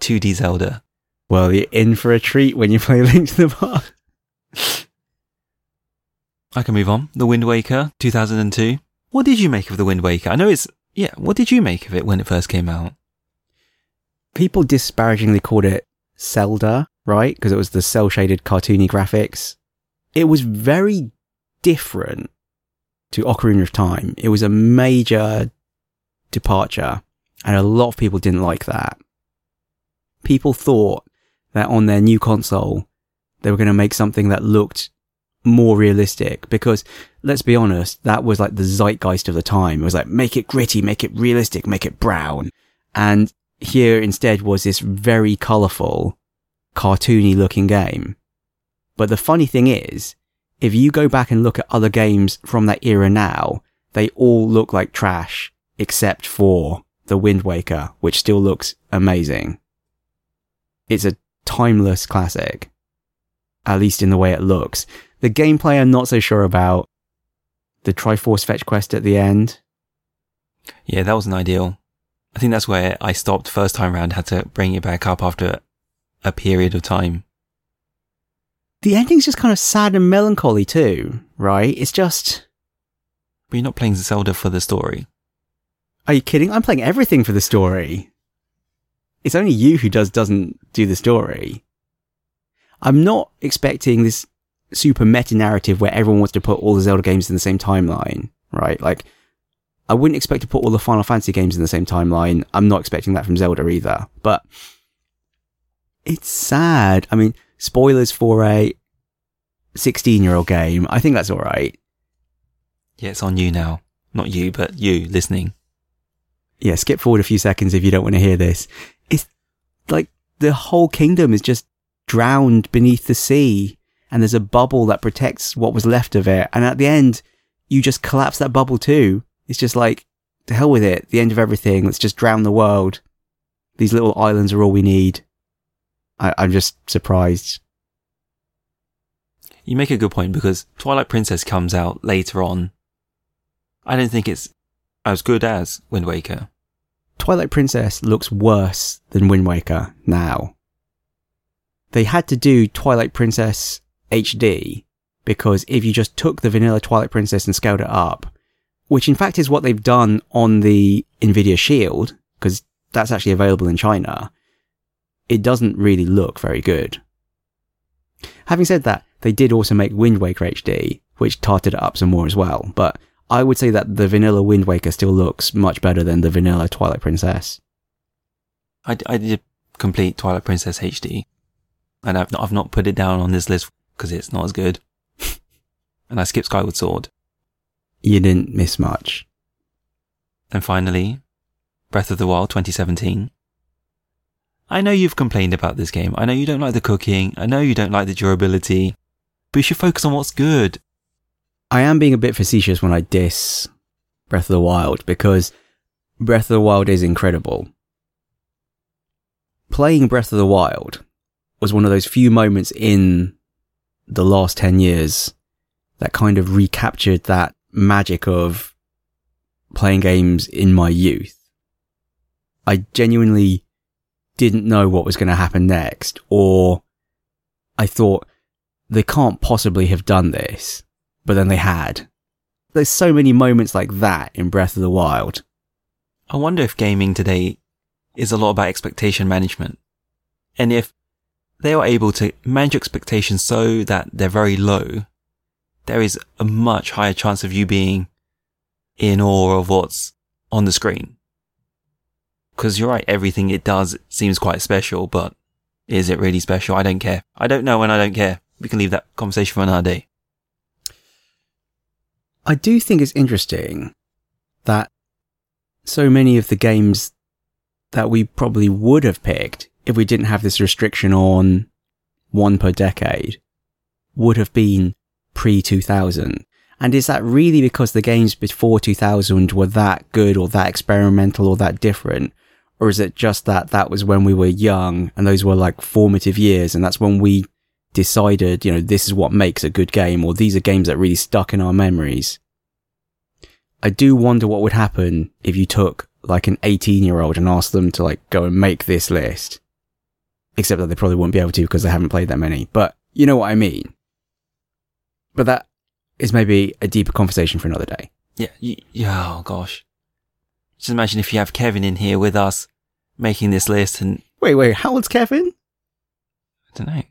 A: 2D Zelda.
B: Well, you're in for a treat when you [laughs] play Link to the Past. [laughs]
A: I can move on. The Wind Waker, 2002. What did you make of The Wind Waker? I know it's, yeah, what did you make of it when it first came out?
B: People disparagingly called it Celda, right? Because it was the cell shaded cartoony graphics. It was very different to Ocarina of Time. It was a major departure, and a lot of people didn't like that. People thought that on their new console, they were going to make something that looked more realistic because let's be honest, that was like the zeitgeist of the time. It was like, make it gritty, make it realistic, make it brown. And here instead was this very colorful, cartoony looking game. But the funny thing is, if you go back and look at other games from that era now, they all look like trash except for the Wind Waker, which still looks amazing. It's a timeless classic. At least in the way it looks. The gameplay I'm not so sure about. The Triforce fetch quest at the end.
A: Yeah, that wasn't ideal. I think that's where I stopped first time round, had to bring it back up after a period of time.
B: the ending's just kind of sad and melancholy too, right? It's just,
A: But you're not playing Zelda for the story.
B: are you kidding? I'm playing everything for the story. It's only you who does doesn't do the story. I'm not expecting this super meta narrative where everyone wants to put all the Zelda games in the same timeline, right? Like, I wouldn't expect to put all the Final Fantasy games in the same timeline. I'm not expecting that from Zelda either, but it's sad. I mean, spoilers for a 16 year old game. I think that's alright.
A: Yeah, it's on you now. Not you, but you listening.
B: yeah, skip forward a few seconds if you don't want to hear this. It's like the whole kingdom is just drowned beneath the sea and there's a bubble that protects what was left of it. And at the end, you just collapse that bubble too. It's just like, to hell with it. The end of everything. Let's just drown the world. These little islands are all we need. I, I'm just surprised.
A: You make a good point because Twilight Princess comes out later on. I don't think it's as good as Wind Waker.
B: Twilight Princess looks worse than Wind Waker now. They had to do Twilight Princess HD because if you just took the vanilla Twilight Princess and scaled it up, which in fact is what they've done on the Nvidia Shield, because that's actually available in China, it doesn't really look very good. Having said that, they did also make Wind Waker HD, which tarted it up some more as well, but I would say that the vanilla Wind Waker still looks much better than the vanilla Twilight Princess.
A: I, I did complete Twilight Princess HD, and I've not, I've not put it down on this list because it's not as good. [laughs] and I skipped Skyward Sword.
B: You didn't miss much.
A: And finally, Breath of the Wild 2017. I know you've complained about this game. I know you don't like the cooking. I know you don't like the durability. But you should focus on what's good.
B: I am being a bit facetious when I diss Breath of the Wild because Breath of the Wild is incredible. Playing Breath of the Wild was one of those few moments in the last 10 years that kind of recaptured that magic of playing games in my youth. I genuinely didn't know what was going to happen next, or I thought they can't possibly have done this, but then they had. There's so many moments like that in Breath of the Wild.
A: I wonder if gaming today is a lot about expectation management. And if they are able to manage expectations so that they're very low, there is a much higher chance of you being in awe of what's on the screen. Cause you're right, everything it does seems quite special, but is it really special? I don't care. I don't know and I don't care. We can leave that conversation for another day.
B: I do think it's interesting that so many of the games that we probably would have picked if we didn't have this restriction on one per decade would have been pre 2000. And is that really because the games before 2000 were that good or that experimental or that different? Or is it just that that was when we were young and those were like formative years and that's when we decided, you know, this is what makes a good game or these are games that really stuck in our memories? I do wonder what would happen if you took like an 18 year old and asked them to like go and make this list. Except that they probably won't be able to because they haven't played that many. But you know what I mean. But that is maybe a deeper conversation for another day.
A: Yeah, you, yeah, oh gosh. Just imagine if you have Kevin in here with us making this list and
B: Wait, wait, how old's Kevin?
A: I don't know.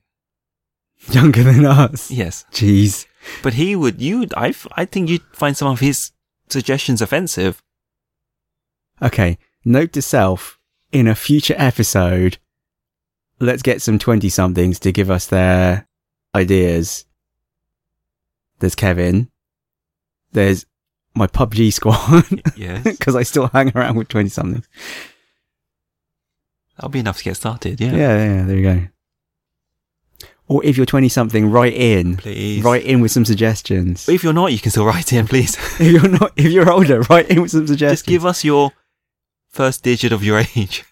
B: Younger than us.
A: Yes.
B: Jeez.
A: But he would, you I, I think you'd find some of his suggestions offensive.
B: Okay, note to self, in a future episode, let's get some 20 somethings to give us their ideas. There's Kevin. There's my PUBG squad, [laughs]
A: Yes.
B: because I still hang around with 20 somethings.
A: That'll be enough to get started.
B: Yeah.
A: Yeah.
B: yeah, there you go. Or if you're 20 something, write in.
A: Please.
B: Write in with some suggestions.
A: But if you're not, you can still write in, please. [laughs]
B: if you're not, if you're older, write in with some suggestions.
A: Just give us your first digit of your age.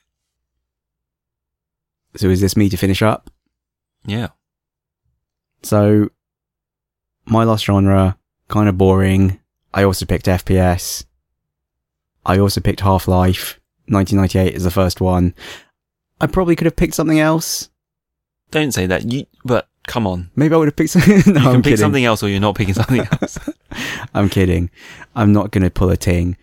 B: So is this me to finish up?
A: Yeah.
B: So, my last genre, kind of boring. I also picked FPS. I also picked Half-Life. 1998 is the first one. I probably could have picked something else.
A: Don't say that. You, but Come on.
B: Maybe I would have picked something. [laughs] no,
A: You
B: I'm
A: can pick
B: kidding.
A: something else or you're not picking something [laughs] else.
B: I'm kidding. I'm not going to pull a ting.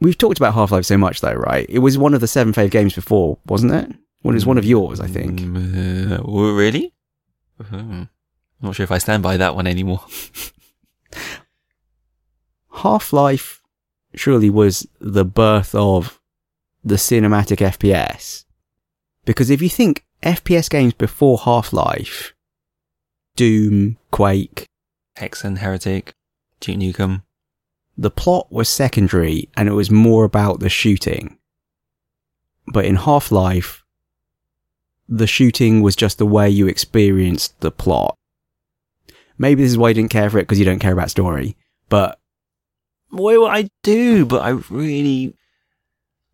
B: We've talked about Half Life so much, though, right? It was one of the seven fave games before, wasn't it? Well, it was one of yours, I think.
A: Mm, uh, oh, really? Hmm. Not sure if I stand by that one anymore. [laughs]
B: Half Life surely was the birth of the cinematic FPS. Because if you think FPS games before Half Life, Doom, Quake,
A: Hexen, Heretic, Duke Nukem.
B: the plot was secondary and it was more about the shooting. But in Half Life, the shooting was just the way you experienced the plot. Maybe this is why you didn't care for it because you don't care about story. But
A: Well, I do, but I really.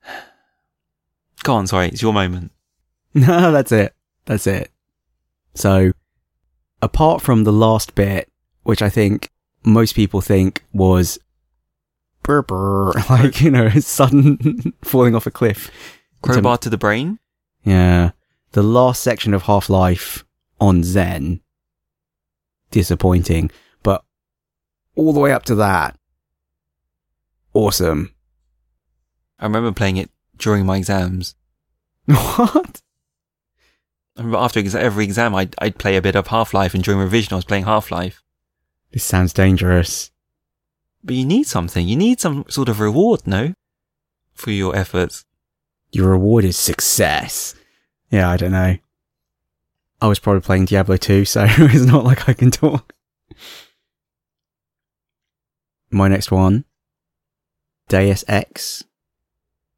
A: [sighs] Go on, sorry, it's your moment. [laughs]
B: no, that's it. That's it. So, apart from the last bit, which I think most people think was brr, brr, [laughs] like, you know, [laughs] sudden falling off a cliff.
A: Crowbar to the brain?
B: Yeah. The last section of Half Life on Xen, disappointing. But all the way up to that, awesome.
A: I remember playing it during my exams. [laughs]
B: What?
A: I remember after every exam, I'd, I'd play a bit of Half Life, and during revision, I was playing Half Life.
B: This sounds dangerous.
A: But you need something. You need some sort of reward, no? For your efforts.
B: Your reward is success. Yeah, I don't know. I was probably playing Diablo 2, so [laughs] it's not like I can talk. My next one Deus Ex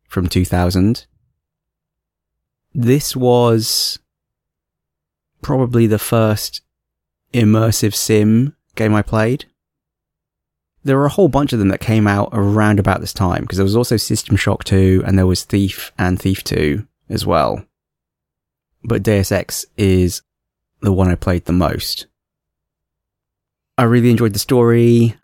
B: from 2000. This was probably the first immersive sim game I played. There were a whole bunch of them that came out around about this time because there was also System Shock 2 and there was Thief and Thief 2 as well. But Deus Ex is the one I played the most. I really enjoyed the story.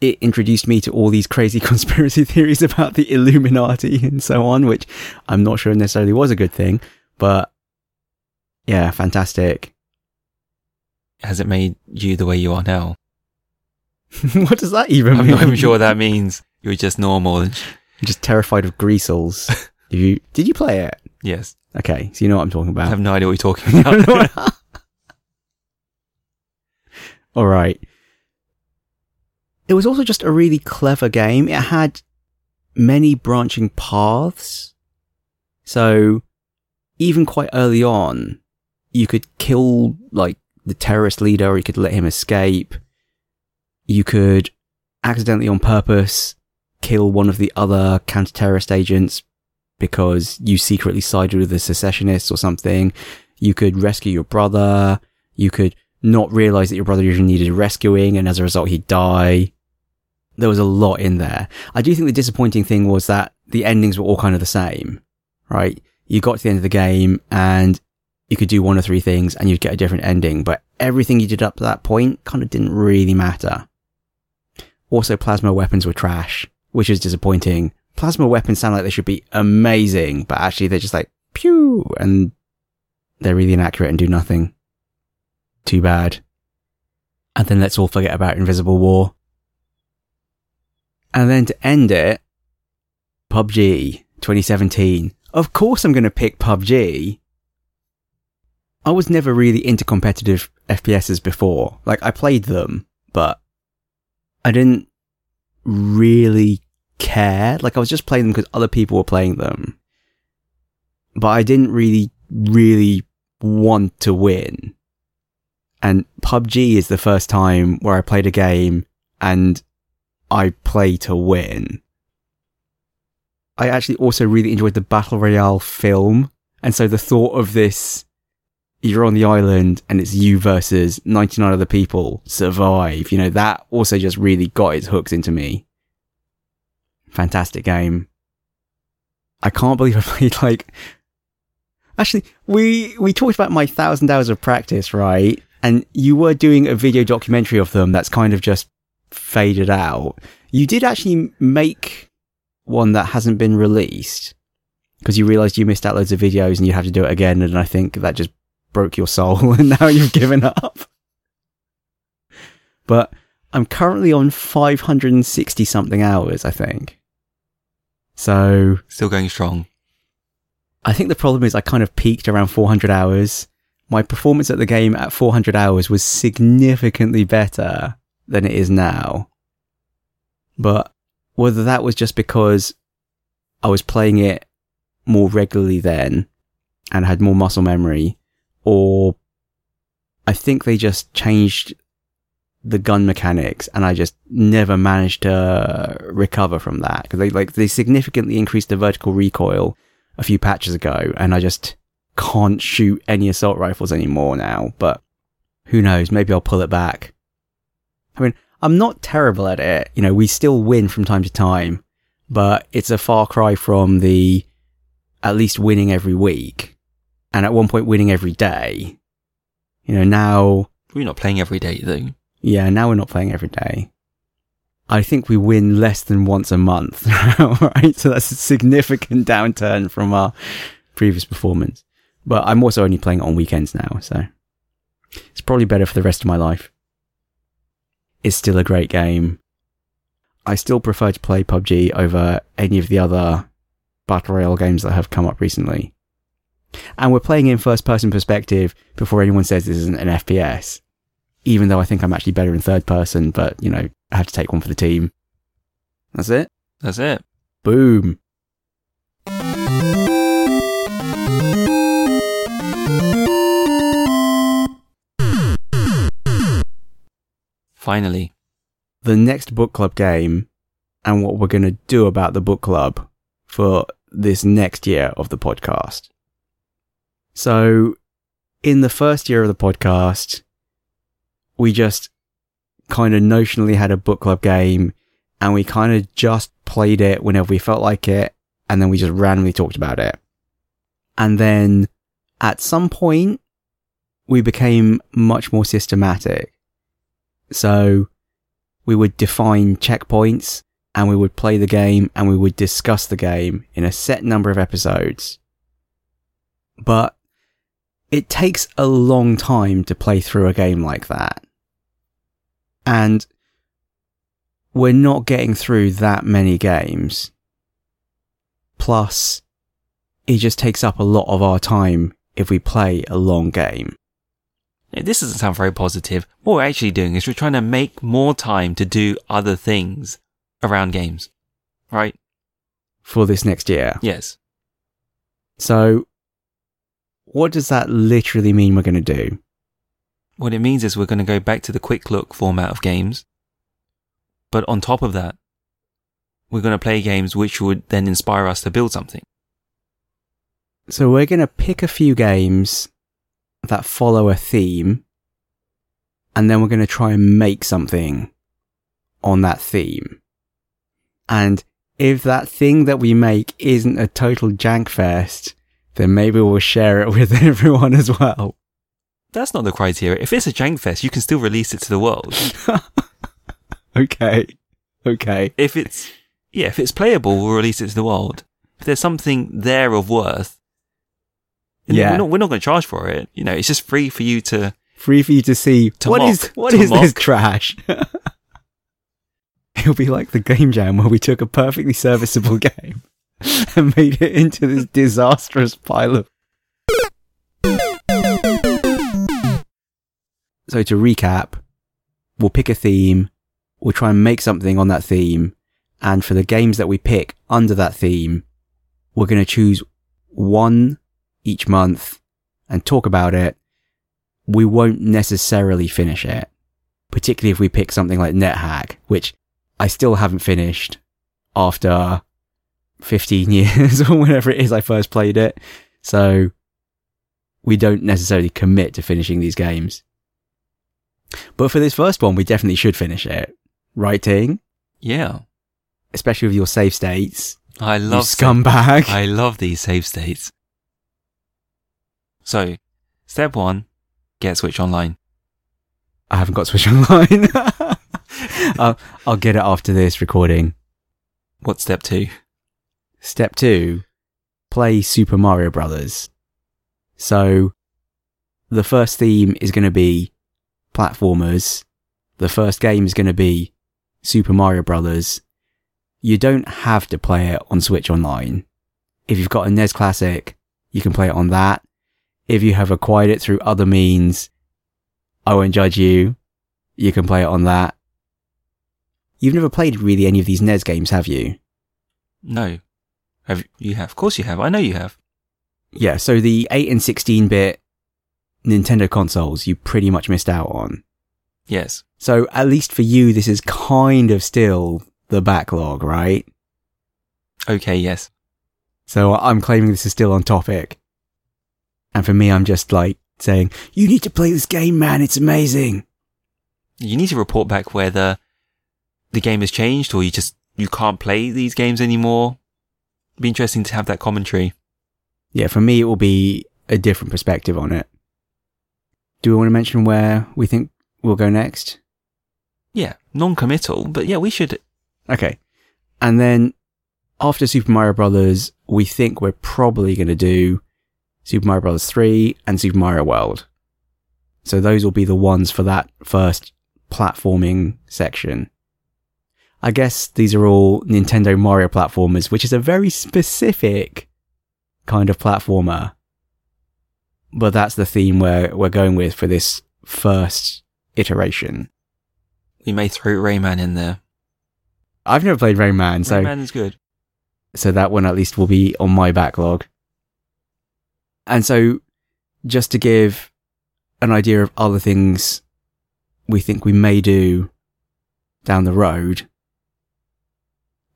B: It introduced me to all these crazy [laughs] conspiracy theories about the Illuminati and so on, which I'm not sure necessarily was a good thing, but yeah, fantastic.
A: Has it made you the way you are now? [laughs]
B: what does that even mean?
A: I'm
B: mean?
A: not even sure what that means. You're just normal. [laughs]
B: just terrified of greasels. Did you, did you play it?
A: Yes.
B: Okay, so you know what I'm talking about.
A: I
B: about.
A: have no idea what you're talking [laughs] about. [laughs]
B: All right. It was also just a really clever game. It had many branching paths. So even quite early on, you could kill like the terrorist leader or you could let him escape. You could accidentally on purpose kill one of the other counter-terrorist agents because you secretly sided with the secessionists or something. You could rescue your brother. You could not realize that your brother usually needed rescuing and as a result he'd die. There was a lot in there. I do think the disappointing thing was that the endings were all kind of the same, right? You got to the end of the game and you could do one or three things and you'd get a different ending, but everything you did up to that point kind of didn't really matter. Also, plasma weapons were trash, which is disappointing. Plasma weapons sound like they should be amazing, but actually they're just like pew and they're really inaccurate and do nothing. Too bad. And then let's all forget about Invisible War. And then to end it, PUBG 2017. Of course I'm going to pick PUBG. I was never really into competitive FPSs before. Like I played them, but I didn't really care. Like I was just playing them because other people were playing them. But I didn't really, really want to win. And PUBG is the first time where I played a game and I play to win. I actually also really enjoyed the Battle Royale film. And so the thought of this, you're on the island and it's you versus 99 other people, survive, you know, that also just really got its hooks into me. Fantastic game. I can't believe I played like, actually, we, we talked about my thousand hours of practice, right? And you were doing a video documentary of them that's kind of just faded out. You did actually make one that hasn't been released because you realized you missed out loads of videos and you have to do it again. And I think that just broke your soul [laughs] and now you've given up. But I'm currently on 560 something hours, I think. So
A: Still going strong.
B: I think the problem is I kind of peaked around 400 hours. My performance at the game at 400 hours was significantly better than it is now. But whether that was just because I was playing it more regularly then and had more muscle memory, or I think they just changed the gun mechanics and I just never managed to recover from that. Because they like they significantly increased the vertical recoil a few patches ago and I just can't shoot any assault rifles anymore now but who knows? Maybe I'll pull it back. I mean I'm not terrible at it. You know we still win from time to time but it's a far cry from the at least winning every week and at one point winning every day. You know now
A: We're not playing every day though.
B: Yeah, now we're not playing every day. I think we win less than once a month, [laughs] right? So that's a significant downturn from our previous performance. But I'm also only playing on weekends now, so it's probably better for the rest of my life. It's still a great game. I still prefer to play PUBG over any of the other Battle Royale games that have come up recently. And we're playing in first person perspective before anyone says this isn't an FPS even though I think I'm actually better in third person, but you know, I have to take one for the team. That's it.
A: That's it.
B: Boom.
A: Finally.
B: The next book club game and what we're going to do about the book club for this next year of the podcast. So, in the first year of the podcast, we just kind of notionally had a book club game and we kind of just played it whenever we felt like it and then we just randomly talked about it. And then at some point we became much more systematic. So we would define checkpoints and we would play the game and we would discuss the game in a set number of episodes. But it takes a long time to play through a game like that. And we're not getting through that many games. Plus, it just takes up a lot of our time if we play a long game.
A: This doesn't sound very positive. What we're actually doing is we're trying to make more time to do other things around games. Right?
B: For this next year.
A: Yes.
B: So, what does that literally mean we're going to do?
A: What it means is we're going to go back to the quick look format of games. But on top of that, we're going to play games which would then inspire us to build something.
B: So, we're going to pick a few games that follow a theme, and then we're going to try and make something on that theme. And if that thing that we make isn't a total jank fest, then maybe we'll share it [laughs] with everyone as well.
A: That's not the criteria. If it's a jank fest, you can still release it to the world. [laughs]
B: Okay. Okay.
A: if it's, yeah, if it's playable, we'll release it to the world. If there's something there of worth,
B: Yeah.
A: we're not, we're not going to charge for it. You know, it's just free for you to,
B: Free for you to see
A: To
B: what
A: mock.
B: is what
A: To
B: this trash. [laughs] It'll be like the game jam where we took a perfectly serviceable game [laughs] and made it into this disastrous pile of. So to recap, we'll pick a theme, we'll try and make something on that theme, and for the games that we pick under that theme, we're going to choose one each month and talk about it. We won't necessarily finish it, particularly if we pick something like NetHack, which I still haven't finished after 15 years [laughs] or whenever it is I first played it. So we don't necessarily commit to finishing these games. But for this first one, we definitely should finish it. Right, Ting?
A: yeah.
B: Especially with your save states.
A: I love
B: scumbag.
A: I love these save states. So, step one, get Switch Online.
B: I haven't got Switch Online. [laughs] I'll, I'll get it after this recording.
A: What's step two?
B: Step two, play Super Mario Brothers. So, the first theme is going to be platformers. The first game is going to be Super Mario Brothers. You don't have to play it on Switch Online. If you've got a NES Classic, you can play it on that. If you have acquired it through other means, I won't judge you. You can play it on that. You've never played really any of these NES games, have you?
A: No. Have you have? Of course you have. I know you have.
B: Yeah, so the 8 and 16 bit Nintendo consoles you pretty much missed out on.
A: Yes.
B: So at least for you, this is kind of still the backlog, right?
A: Okay, yes.
B: So I'm claiming this is still on topic. And for me, I'm just like saying, you need to play this game, man. It's amazing.
A: You need to report back whether the game has changed or you just, you can't play these games anymore. Be interesting to have that commentary.
B: Yeah, for me, it will be a different perspective on it. Do we want to mention where we think we'll go next?
A: Yeah, non-committal, but yeah, we should.
B: Okay. And then after Super Mario Brothers, we think we're probably going to do Super Mario Brothers 3 and Super Mario World. So those will be the ones for that first platforming section. I guess these are all Nintendo Mario platformers, which is a very specific kind of platformer. But that's the theme we're, we're going with for this first iteration.
A: We may throw Rayman in there.
B: I've never played Rayman, so
A: Rayman's good.
B: so that one at least will be on my backlog. And so, just to give an idea of other things we think we may do down the road,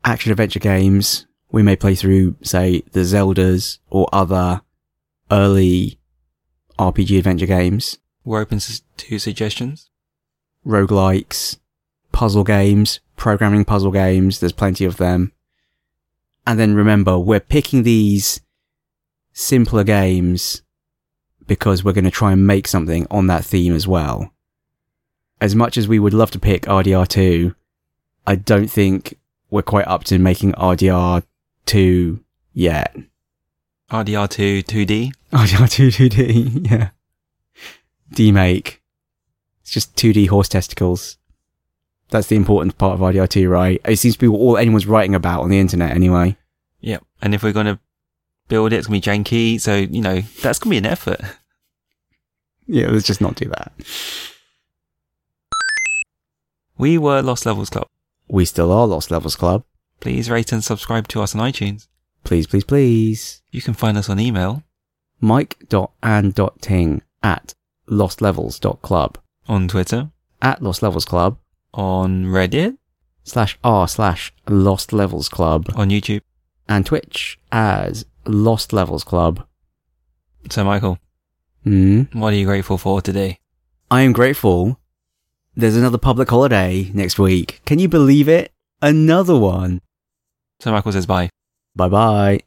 B: action adventure games, we may play through, say, the Zeldas or other early RPG adventure games,
A: We're open to suggestions.
B: roguelikes, puzzle games, programming puzzle games, there's plenty of them. And then remember, we're picking these simpler games because we're going to try and make something on that theme as well. As much as we would love to pick RDR2, I don't think we're quite up to making RDR2 yet.
A: RDR2 2D.
B: RDR2 2D, yeah. D-make. It's just 2D horse testicles. That's the important part of RDR2, right? It seems to be all anyone's writing about on the internet anyway.
A: Yep. And if we're going to build it, it's going to be janky. So, you know, that's going to be an effort. [laughs]
B: Yeah, let's just not do that.
A: We were Lost Levels Club.
B: We still are Lost Levels Club.
A: Please rate and subscribe to us on iTunes.
B: Please, please, please.
A: You can find us on email,
B: Mike.and.ting at lostlevels.club.
A: on Twitter,
B: At Lost Levels Club
A: on Reddit,
B: slash r slash Lost Levels Club.
A: on YouTube.
B: And Twitch as Lost Levels Club.
A: So, Michael,
B: Hmm.
A: what are you grateful for today?
B: I am grateful. There's another public holiday next week. Can you believe it? Another one.
A: So, Michael says bye.
B: Bye bye.